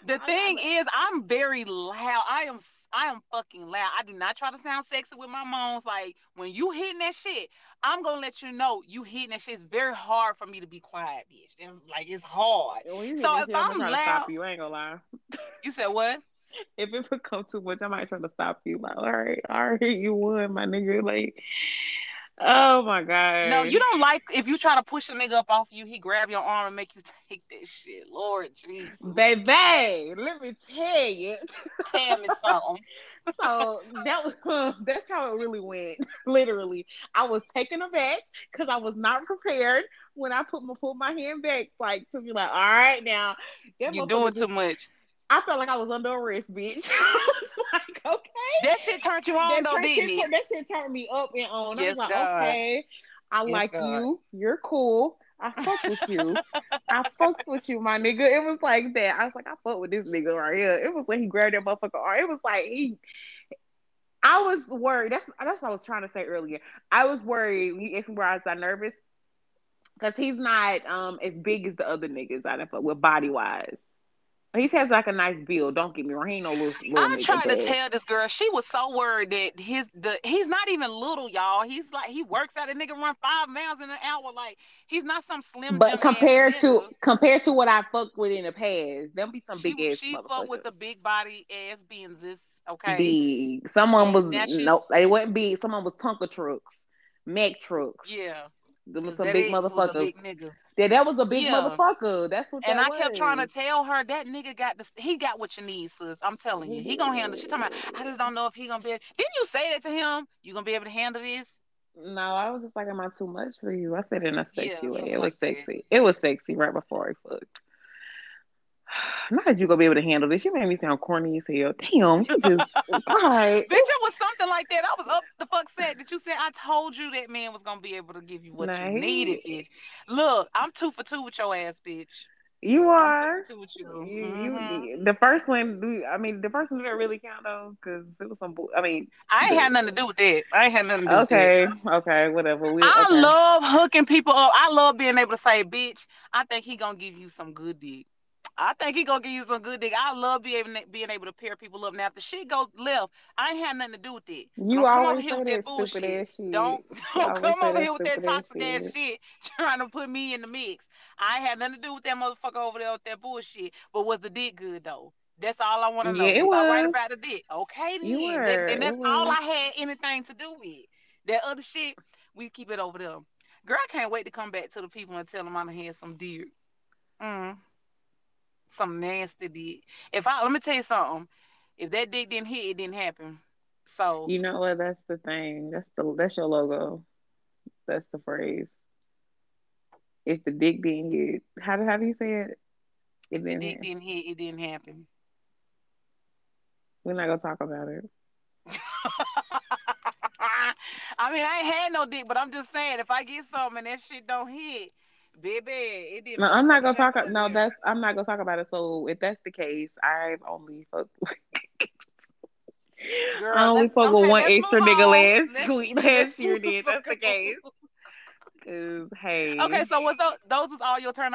The thing is, I'm very loud. I am I am fucking loud. I do not try to sound sexy with my moans. Like when you hitting that shit, I'm gonna let you know you hitting that shit. It's very hard for me to be quiet, bitch. It's, like it's hard. So if I'm I'm gonna stop loud- you. I ain't gonna lie. You said what? If it becomes too much, I might try to stop you. Like, all right, all right, you won, my nigga. Like, oh my god. No, you don't like if you try to push a nigga up off you, he grab your arm and make you take that shit. Lord Jesus. Baby, let me tell you. Tell me something. So that was that's how it really went. Literally, I was taken aback because I was not prepared when I put my put my hand back, like to be like, all right, now You're doing too just- much. I felt like I was under arrest, bitch. I was like, okay. That shit turned you on that, though, didn't it? that shit turned me up and on. I Yes, was like, God. okay, I Yes, like God. you. You're cool. I fuck with you. I fucks with you, my nigga. It was like that. I was like, I fuck with this nigga right here. It was when he grabbed that motherfucker arm. It was like he. I was worried. That's that's what I was trying to say earlier. I was worried. You asked me where I was I nervous because he's not um as big as the other niggas I done fuck with body wise. He has like a nice build. Don't get me wrong. He ain't no little. little I nigga, tried to tell this girl, she was so worried that his the he's not even little, y'all. He's like he works out. A nigga run five miles in an hour. Like he's not some slim. But compared to nigga. compared to what I fucked with in the past, there'll be some she, big ass she fuck with the big body ass Benzes. Okay. Big. Someone was she- no, they wasn't big. Someone was Tonka trucks, Mack trucks. Yeah. them some big ex was a motherfuckers. big Yeah, that was a big Yeah. motherfucker. That's what. And that I kept trying to tell her that nigga got this. He got what you need, sis. I'm telling you, he gonna handle. She talking about. I just don't know if he gonna be. Didn't you say that to him? You gonna be able to handle this? No, I was just like, "Am I too much for you?" I said it in a sexy Yeah, way. It was like that. sexy. It was sexy right before I fucked. Not that you're gonna be able to handle this. You made me sound corny as hell. Damn, you just right. Bitch, it was something like that. I was up the fuck set that you said I told you that man was gonna be able to give you what Nah, you needed, bitch. Look, I'm two for two with your ass, bitch. You are. two for two with you. You, Mhm. you, the first one. I mean, the first one didn't really count though, because it was some. I mean, I ain't had nothing to do with that. I ain't had nothing to do with that. okay, okay, whatever. We, I okay. love hooking people up. I love being able to say, bitch, I think he gonna give you some good dick. I think he gonna give you some good dick. I love being being able to pair people up. Now, if the shit go left, I ain't had nothing to do with it. You Don't come over always here say with that that bullshit. ass shit. Don't don't come over here with that ass toxic ass shit. trying to put me in the mix. I ain't had nothing to do with that motherfucker over there with that bullshit. But was the dick good though? That's all I want to know. Yeah, it was, I about the dick? Okay, then. You That- were, and that's all. I had anything to do with. That other shit, we keep it over there. Girl, I can't wait to come back to the people and tell them I had some dick. Mm. Some nasty dick. If I let me tell you something, if that dick didn't hit, it didn't happen. So You know what? That's the thing. That's the that's your logo. That's the phrase. If the dick didn't hit, how how do you say it? It if the didn't. didn't hit, it didn't happen. We're not gonna talk about it. I mean, I ain't had no dick, but I'm just saying, if I get something and that shit don't hit, baby, it didn't. No, I'm not gonna talk. No, that's I'm not gonna talk about it. So if that's the case, I've only fucked. Girl, I only fucked with one extra nigga on. last week, last year. Did that's the case? Cause hey, Okay, so was those, those was all your turn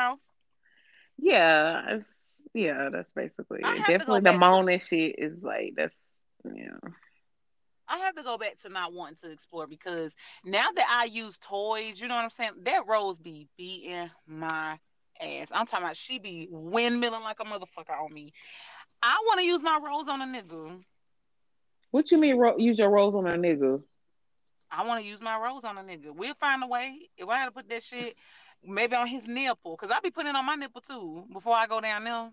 yeah, it's, yeah, that's basically it. have to go Definitely the moaning shit is like that's yeah. I have to go back to not wanting to explore because now that I use toys, you know what I'm saying? That Rose be beating my ass. I'm talking about she be windmilling like a motherfucker on me. I want to use my rose on a nigga. What you mean? Ro- use your rose on a nigga? I want to use my rose on a nigga. We'll find a way. If I had to put that shit maybe on his nipple, because I be putting it on my nipple too before I go down there.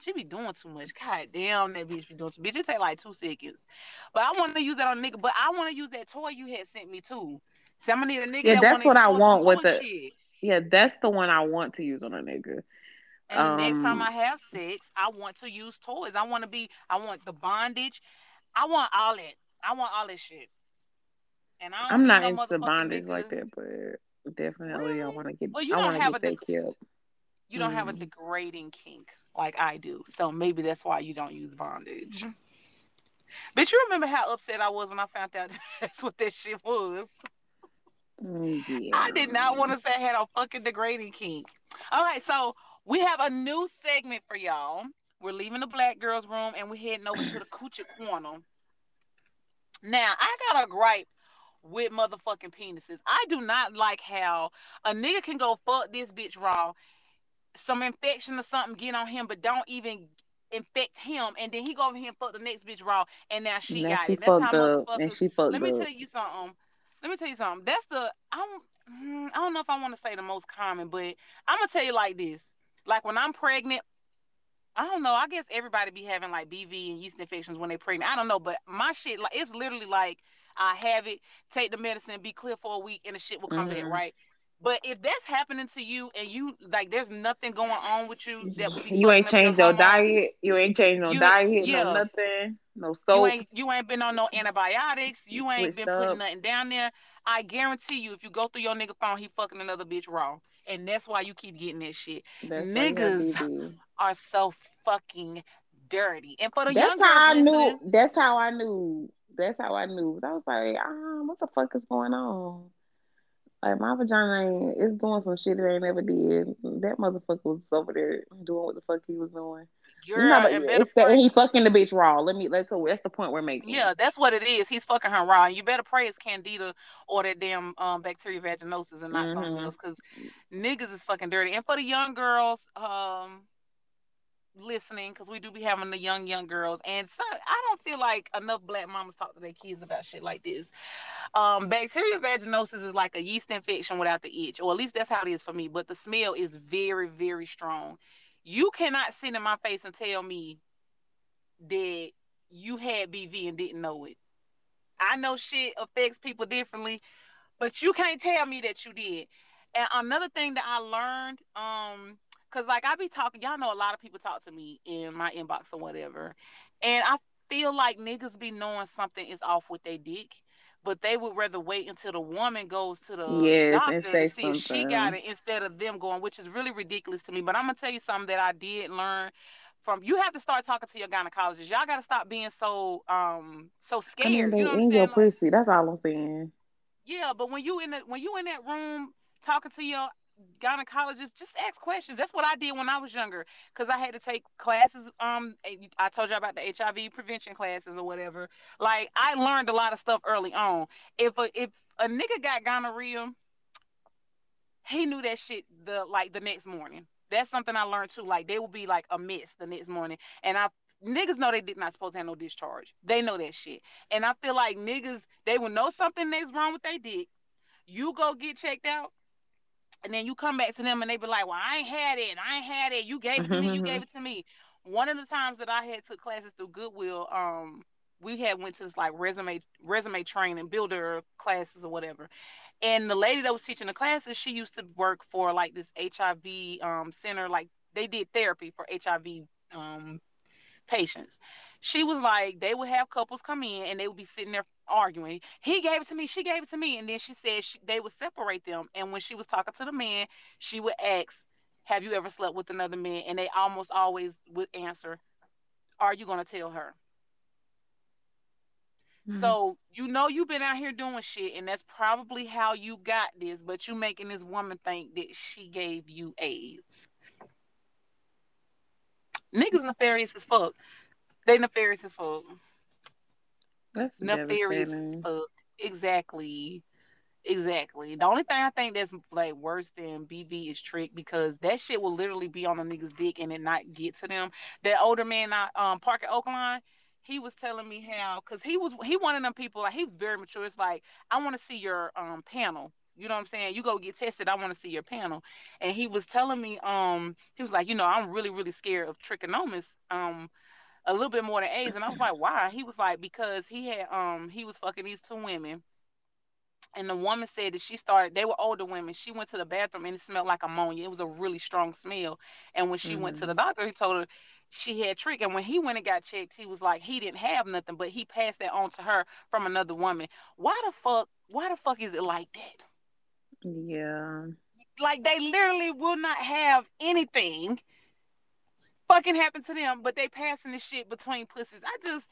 She be doing too much. God damn, that bitch be doing too Bitch, it take like two seconds. But I want to use that on a nigga. But I want to use that toy you had sent me too. So I'm gonna need a nigga. Yeah, that that's what I want with the- shit. Yeah, that's the one I want to use on a nigga. And the next time Um, I have sex, I want to use toys. I want to be. I want the bondage. I want all that. I want all this shit. And I I'm not no into bondage nigga. like that, but definitely I want to get. Well, you I don't have get a that. You don't have a Mm. degrading kink like I do. So maybe that's why you don't use bondage. But you remember how upset I was when I found out that's what that shit was. Mm, yeah. I did not want to say I had a fucking degrading kink. All right, so we have a new segment for y'all. We're leaving the black girls' room and we're heading over to the Kewchie Korner. Now, I got a gripe with motherfucking penises. I do not like how a nigga can go fuck this bitch raw, some infection or something get on him, but don't even infect him, and then he go over here and fuck the next bitch raw, and now she Now got she it. That's how up, and motherfuckers. she fucked Let me up. tell you something. Let me tell you something. That's the I don't mm, I don't know if I want to say the most common, but I'm gonna tell you like this. Like when I'm pregnant, I don't know. I guess everybody be having like BV and yeast infections when they pregnant. I don't know, but my shit like it's literally like I have it, take the medicine, be clear for a week, and the shit will come back, hmm right? But if that's happening to you and you like, there's nothing going on with you that You ain't changed your hormones. diet. You ain't changed no You diet, no nothing, no you ain't you ain't been on no antibiotics. You ain't been putting nothing down there. I guarantee you, if you go through your nigga phone, he fucking another bitch raw, and that's why you keep getting that shit. That's why you have Niggas are so fucking dirty. And for the That's how I knew. That's how I knew. That's how I knew. I was like, ah, what the fuck is going on? Like my vagina is doing some shit that ain't never did. That motherfucker was over there doing what the fuck he was doing. You know, girl, and it's that he fucking the bitch raw. Let me let's that's the point we're making. Yeah, that's what it is. He's fucking her raw. You better pray it's candida or that damn um bacteria vaginosis and not something hmm else. Cause niggas is fucking dirty. And for the young girls, um, listening, because we do be having the young, young girls. And so I don't feel like enough black mamas talk to their kids about shit like this. Um, bacterial vaginosis is like a yeast infection without the itch, or at least that's how it is for me. But the smell is very, very strong. You cannot sit in my face and tell me that you had BV and didn't know it. I know shit affects people differently, but you can't tell me that you did. And another thing that I learned, um, cause like I be talking, y'all know a lot of people talk to me in my inbox or whatever, and I feel like niggas be knowing something is off with their dick, but they would rather wait until the woman goes to the Yes, and doctor to say see if she got it instead of them going, which is really ridiculous to me. But I'm gonna tell you something that I did learn from you have to start talking to your gynecologist. Y'all gotta stop being so um so I mean, scared. they You know in your saying? Like pussy. That's all I'm saying. yeah, but when you in the when you in that room talking to your gynecologist, just ask questions. That's what I did when I was younger, because I had to take classes. Um, I told you about the HIV prevention classes or whatever. Like I learned a lot of stuff early on. If a if a nigga got gonorrhea, he knew that shit the like the next morning. That's something I learned too. Like they will be like a mess the next morning, and I niggas know they did not supposed to have no discharge. They know that shit, and I feel like niggas they will know something is wrong with their dick you go get checked out, and then you come back to them and they be like, Well, I ain't had it. I ain't had it. You gave it to me. You gave it to me. One of the times that I had took classes through Goodwill, um, we had went to this like resume resume training, builder classes or whatever. And the lady that was teaching the classes, she used to work for like this HIV um center, like they did therapy for HIV um patients. She was like, they would have couples come in and they would be sitting there arguing. He gave it to me, she gave it to me. And then she said she, they would separate them. And when she was talking to the man, she would ask, Have you ever slept with another man? And they almost always would answer, Are you going to tell her? Mm-hmm. So you know you've been out here doing shit, and that's probably how you got this. But you making this woman think that she gave you AIDS. Niggas nefarious as fuck. They nefarious as fuck. That's Nefarious as fuck. Exactly. Exactly. The only thing I think that's like worse than BV is trich because that shit will literally be on a nigga's dick and it not get to them. That older man, I um Parker Oakline, he was telling me how because he was he one of them people like he's very mature. It's like I want to see your um panel. You know what I'm saying? You go get tested. I want to see your panel. And he was telling me, um, he was like, you know, I'm really, really scared of trichomonas. Um, a little bit more than AIDS. And I was like, why? He was like, because he had um he was fucking these two women. And the woman said that she started, they were older women. She went to the bathroom and it smelled like ammonia. It was a really strong smell. And when she went to the hmm doctor, he told her she had trich. And when he went and got checked, he was like, he didn't have nothing, but he passed that on to her from another woman. Why the fuck, why the fuck is it like that? Yeah. Like they literally will not have anything fucking happen to them, but they passing the shit between pussies. I just,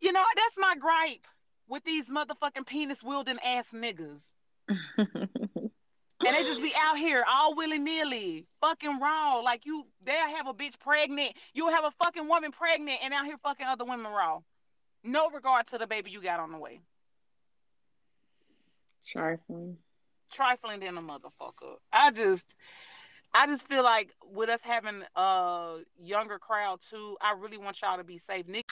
you know, that's my gripe with these motherfucking penis wielding ass niggas. and they just be out here all willy nilly, fucking raw. Like you, they'll have a bitch pregnant. You'll have a fucking woman pregnant and out here fucking other women raw. No regard to the baby you got on the way. Trifling. Trifling than a motherfucker. I just, I just feel like with us having a younger crowd too, I really want y'all to be safe. Nick,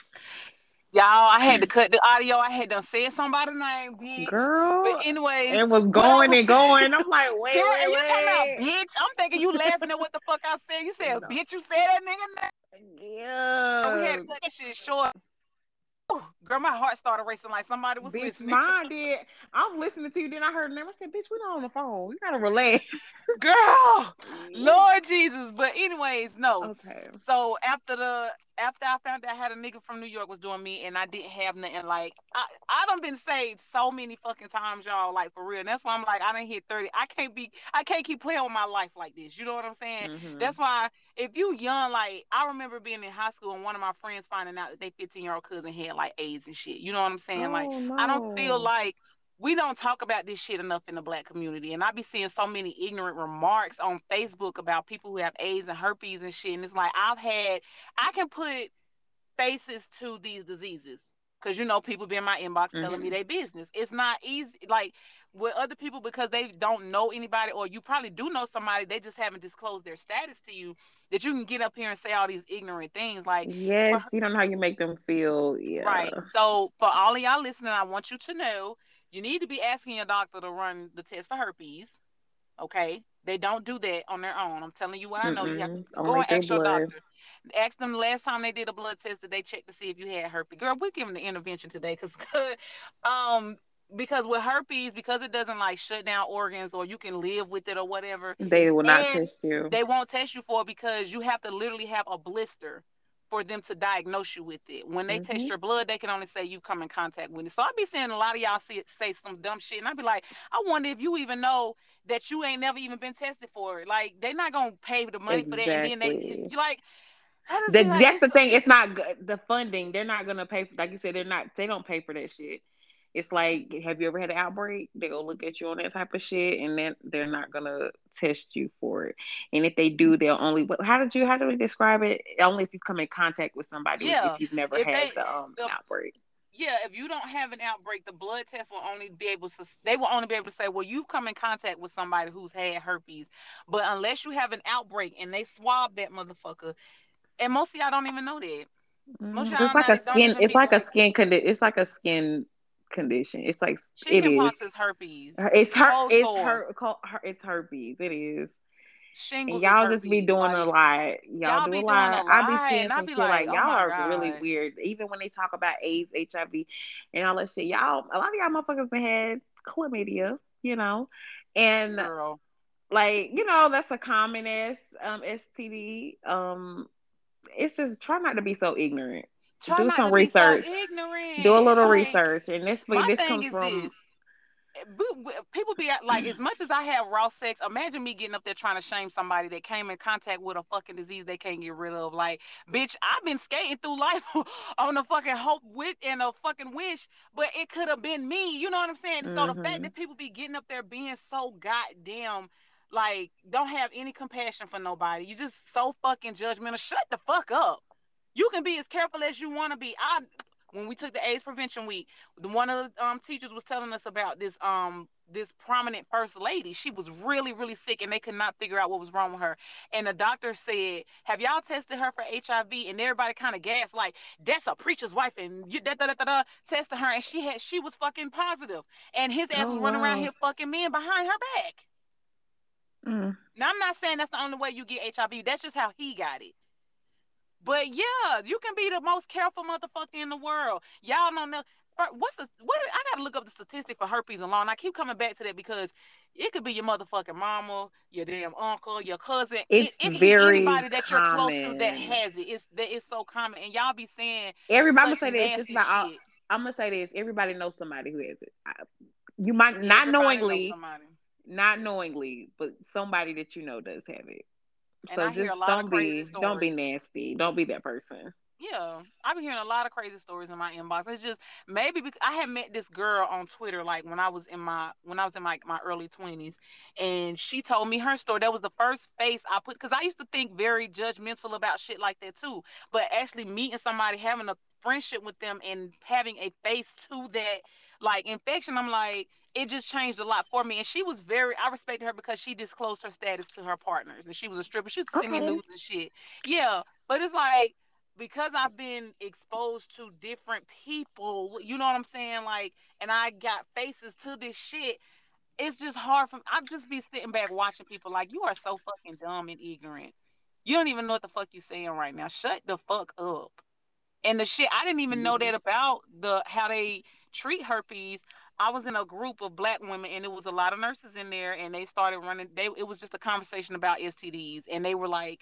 y'all, I had to cut the audio. I had to say somebody's name, bitch. Girl. But anyway, it was going and going. I'm like, wait, Girl, wait, and you talking about bitch? I'm thinking you laughing at what the fuck I said. You said No. bitch. You said that nigga. name. Yeah. We had to cut this shit short. Ooh, Girl, my heart started racing like somebody was listening. Bitch, listening. mine did. I'm listening to you, then I heard the name. I said, bitch, we not on the phone. You gotta relax. Girl, Lord Jesus. But anyways, no. Okay. So after the after I found out I had a nigga from New York was doing me and I didn't have nothing like I I done been saved so many fucking times, y'all, like for real. And that's why I'm like I done hit 30. I can't be I can't keep playing with my life like this. You know what I'm saying? Mhm. That's why if you young, like I remember being in high school and one of my friends finding out that they 15 year old cousin had like AIDS and shit. You know what I'm saying? like Oh, I don't feel like we don't talk about this shit enough in the black community. And I be seeing so many ignorant remarks on Facebook about people who have AIDS and herpes and shit. And it's like I've had I can put faces to these diseases. Cause you know people be in my inbox telling me Mhm. their business. It's not easy like with other people because they don't know anybody or you probably do know somebody, they just haven't disclosed their status to you that you can get up here and say all these ignorant things. Like Yes, you don't know how you make them feel. Yeah. Right. So for all of y'all listening, I want you to know you need to be asking your doctor to run the test for herpes. Okay. They don't do that on their own. I'm telling you what I know. You have to go and ask your blood. doctor. Ask them the last time they did a blood test that they checked to see if you had herpes. Girl, we're giving the intervention today because um because with herpes, because it doesn't like shut down organs or you can live with it or whatever, They will not test you. they won't test you for it because you have to literally have a blister for them to diagnose you with it. When they test Mhm. your blood, they can only say you come in contact with it. So I be seeing a lot of y'all see it, say some dumb shit, and I be like, I wonder if you even know that you ain't never even been tested for it. Like they're not gonna pay the money for that, and then they you like. The, like, that's the thing. It's not good. The funding. They're not gonna pay. For, like you said, they're not. They don't pay for that shit. It's like, have you ever had an outbreak? They go look at you on that type of shit, and then they're not gonna test you for it. And if they do, they'll only. what- How did you? How do we describe it? Only if you've come in contact with somebody. Yeah, If you've never if had they- the um the- outbreak. yeah, if you don't have an outbreak, the blood test will only be able to they will only be able to say, well, you've come in contact with somebody who's had herpes. But unless you have an outbreak and they swab that motherfucker, and most of y'all don't even know that. Most y'all It's like a skin. It's like a skin condi- It's like a skin condition. It's like it is. Chickenpox is herpes. It's her. Cold It's sores. her, call- her. It's herpes. It is. Shingles And y'all just be doing a like, lot. Y'all, y'all do be a doing lot. a I be seeing some be like, like, oh y'all are really weird. Even when they talk about AIDS, HIV, and all that shit, y'all. A lot of y'all motherfuckers had chlamydia, you know, and girl. like you know that's a common um STD. Um, it's just try not to be so ignorant. Try do some be so research. Do a little Like, research, and this this comes from this. People be like, as much as I have raw sex, imagine me getting up there trying to shame somebody that came in contact with a fucking disease they can't get rid of. Like, bitch, I've been skating through life on a fucking hope with and a fucking wish, but it could have been me. You know what I'm saying? So the fact Mhm. that people be getting up there being so goddamn like don't have any compassion for nobody. You just so fucking judgmental. Shut the fuck up. You can be as careful as you want to be. I when we took the AIDS prevention week, one of the um, teachers was telling us about this um this prominent first lady. She was really really sick and they could not figure out what was wrong with her. And the doctor said, "Have y'all tested her for HIV?" And everybody kind of gasped like, "That's a preacher's wife." And you da da da da da tested her and she had she was fucking positive. And his ass Oh, was running around here fucking men behind her back. Mm. Now I'm not saying that's the only way you get HIV. That's just how he got it. But yeah, you can be the most careful motherfucker in the world. Y'all don't know. Uh, what's the what? I gotta look up the statistic for herpes alone. I keep coming back to that because it could be your motherfucking mama, your damn uncle, your cousin. It- It's it, could very anybody that you're close to that has it. It's that it's so common, and y'all be saying Everybody, I'm gonna say this. Just nasty about uh, all. I'm gonna say this. Everybody knows somebody who has it. I, you might not know knowingly, not knowingly, but somebody that you know does have it. And So I hear a just lot don't crazy be, don't be nasty. Don't be that person. yeah, I've been hearing a lot of crazy stories in my inbox. It's just maybe because I had met this girl on Twitter like when I was in my when I was in like my early twenties, and she told me her story. That was the first face I put because I used to think very judgmental about shit like that too. But actually meeting somebody, having a friendship with them, and having a face to that like infection, I'm like it just changed a lot for me. And she was very, I respected her because she disclosed her status to her partners, and she was a stripper. She was sending Okay. me news and shit. Yeah, but it's like because I've been exposed to different people, you know what I'm saying? Like, and I got faces to this shit. It's just hard for I've just be sitting back watching people like you are so fucking dumb and ignorant. You don't even know what the fuck you're saying right now. Shut the fuck up. And the shit I didn't even know mm-hmm. that about the how they treat herpes. I was in a group of black women and it was a lot of nurses in there and they started running they it was just a conversation about STDs and they were like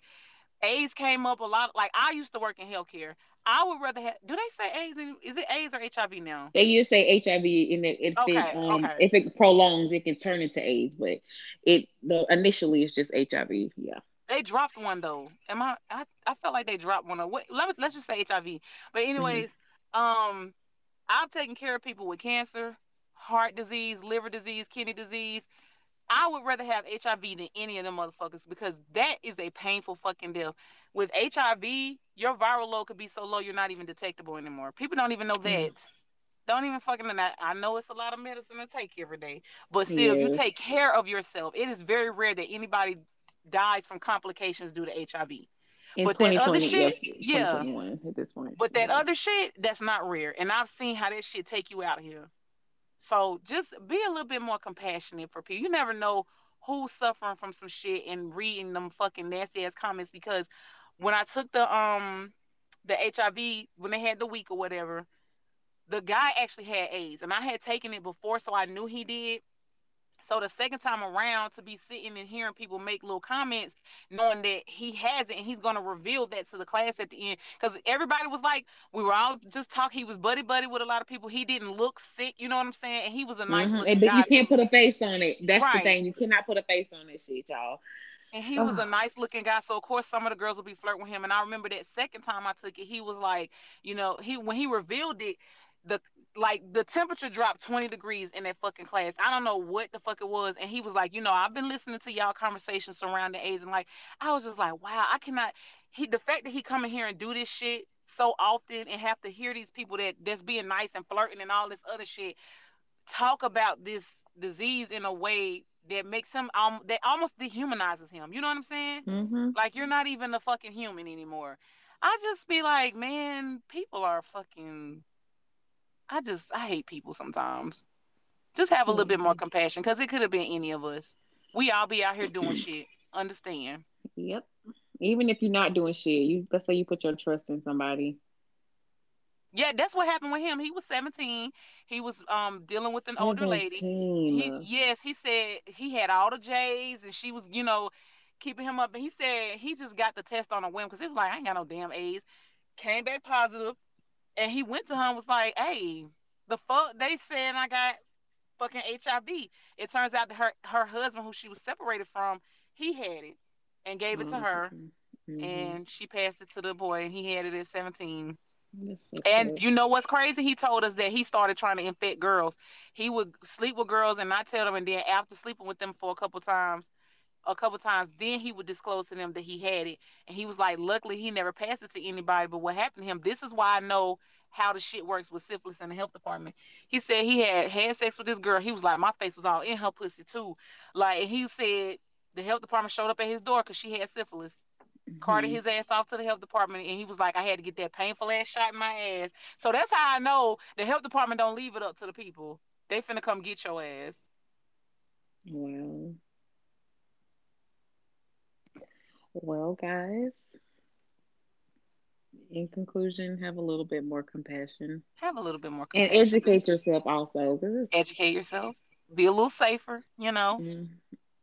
AIDS came up a lot. Like I used to work in healthcare. I would rather have. Do they say AIDS? Is it AIDS or HIV now? They used to say HIV, and it, if Okay, it um okay. if it prolongs, it can turn into AIDS. But it the initially it's just HIV. Yeah. They dropped one though. Am I? I, I felt like they dropped one. Or what, let me, let's just say HIV. But hmm anyways, um, I've taken care of people with cancer, heart disease, liver disease, kidney disease. I would rather have HIV than any of them motherfuckers because that is a painful fucking death. With HIV, your viral load could be so low you're not even detectable anymore. People don't even know Mm. that. Don't even fucking. And I, I know it's a lot of medicine to take every day, but still, if you take care of yourself, it is very rare that anybody dies from complications due to HIV. In But that other 2020, yes, shit, yeah. at this point. But that Yeah. other shit, that's not rare. And I've seen how that shit take you out of here. So just be a little bit more compassionate for people. You never know who's suffering from some shit and reading them fucking nasty ass comments because when I took the um the HIV when they had the week or whatever, the guy actually had AIDS and I had taken it before so I knew he did. So the second time around to be sitting and hearing people make little comments, knowing that he has it and he's gonna reveal that to the class at the end. Because everybody was like, we were all just talking. He was buddy buddy with a lot of people. He didn't look sick, you know what I'm saying? And he was a nice hmm looking But you can't put a face on it. That's the thing. You cannot put a face on this shit, y'all. and he was a nice looking guy. So of course some of the girls would be flirting with him. And I remember that second time I took it, he was like, you know, he when he revealed it, the like the temperature dropped 20 degrees in that fucking class. I don't know what the fuck it was. And he was like, you know, I've been listening to y'all conversations surrounding AIDS and like I was just like, wow, I cannot he the fact that he come in here and do this shit so often and have to hear these people that that's being nice and flirting and all this other shit talk about this disease in a way that makes him um that almost dehumanizes him. You know what I'm saying? hmm Like you're not even a fucking human anymore. I just be like, man, people are fucking. I just I hate people sometimes. Just have a little bit more hmm compassion because it could have been any of us. We all be out here doing shit. Understand? Yep. Even if you're not doing shit, you let's say you put your trust in somebody. Yeah, that's what happened with him. He was 17. He was um dealing with an older lady. He yes, he said he had all the J's and she was, you know, keeping him up. And he said he just got the test on a whim because he was like, I ain't got no damn A's. Came back positive, and he went to her and was like, Hey, the fuck they said I got fucking HIV. It turns out that her her husband, who she was separated from, he had it and gave it to her, Mm-hmm. and she passed it to the boy, and he had it at 17. That's fucked And you know what's crazy? He told us that he started trying to infect girls. He would sleep with girls and not tell them, and then after sleeping with them for a couple times, a couple times, then he would disclose to them that he had it. And he was like, luckily he never passed it to anybody. But what happened to him? This is why I know how the shit works with syphilis in the health department. He said he had had sex with this girl. He was like, my face was all in her pussy too. Like he said the health department showed up at his door because she had syphilis. Carted Mhm. his ass off to the health department, and he was like, "I had to get that painful ass shot in my ass." So that's how I know the health department don't leave it up to the people. They finna come get your ass. Well, well, guys. In conclusion, have a little bit more compassion Have a little bit more and educate yourself also. Educate yourself. Be a little safer. You know, mm,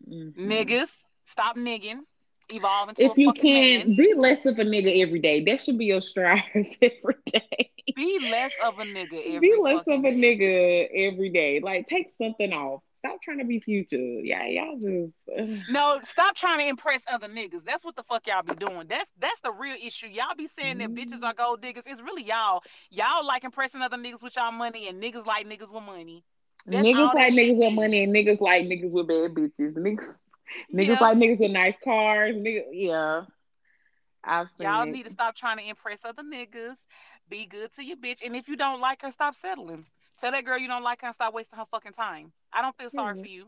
mhm. niggas, stop nigging. Evolve into If a you can, man. be less of a nigga every day. That should be your strive every day. Be less of a nigga every be less of a day. nigga every day. Like take something off. Stop trying to be future. Yeah, y'all just no. Stop trying to impress other niggas. That's what the fuck y'all be doing. That's that's the real issue. Y'all be saying that bitches are gold diggers. It's really y'all. Y'all like impressing other niggas with y'all money, and niggas like niggas with money. That's niggas like niggas with money, and niggas like niggas with bad bitches. Niggas, niggas yeah. like niggas with nice cars. Niggas, yeah. I've Y'all it. need to stop trying to impress other niggas. Be good to your bitch, and if you don't like her, stop settling. Tell that girl you don't like her and stop wasting her fucking time. I don't feel sorry for you.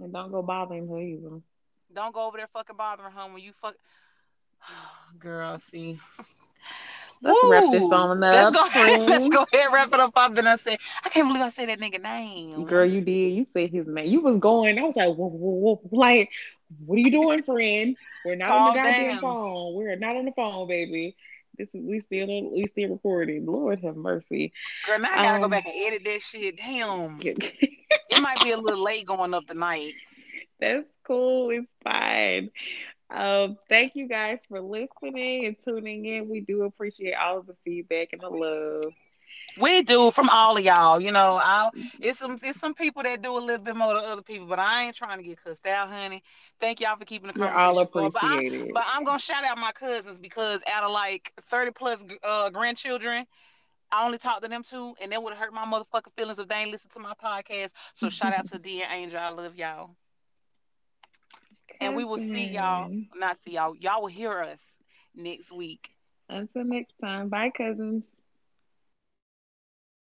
And don't go bothering her either. Don't go over there fucking bothering her when you fuck. Girl, see. Let's Woo! wrap this on up. Let's go, ahead, let's go ahead wrap it up. I've been I said, I can't believe I said that nigga name. Girl, you did. You said his name. You was going. I was like, whoa, whoa, whoa. like, what are you doing, friend? We're not on the goddamn down. phone. We're not on the phone, baby. This is we still we still recording. Lord have mercy. Girl, now I gotta um, go back and edit that shit. Damn. it might be a little late going up tonight. That's cool. It's fine. Um, thank you guys for listening and tuning in. We do appreciate all of the feedback and the love. We do from all of y'all. You know, I it's some it's some people that do a little bit more than other people, but I ain't trying to get cussed out, honey. Thank y'all for keeping the conversation. All appreciated. But, I, am gonna shout out my cousins because out of like 30 plus uh, grandchildren, I only talked to them two, and that would have hurt my motherfucking feelings if they ain't listen to my podcast. So shout out to D and Angel. I love y'all. And we will see y'all. Not see y'all. Y'all will hear us next week. Until next time. Bye, cousins.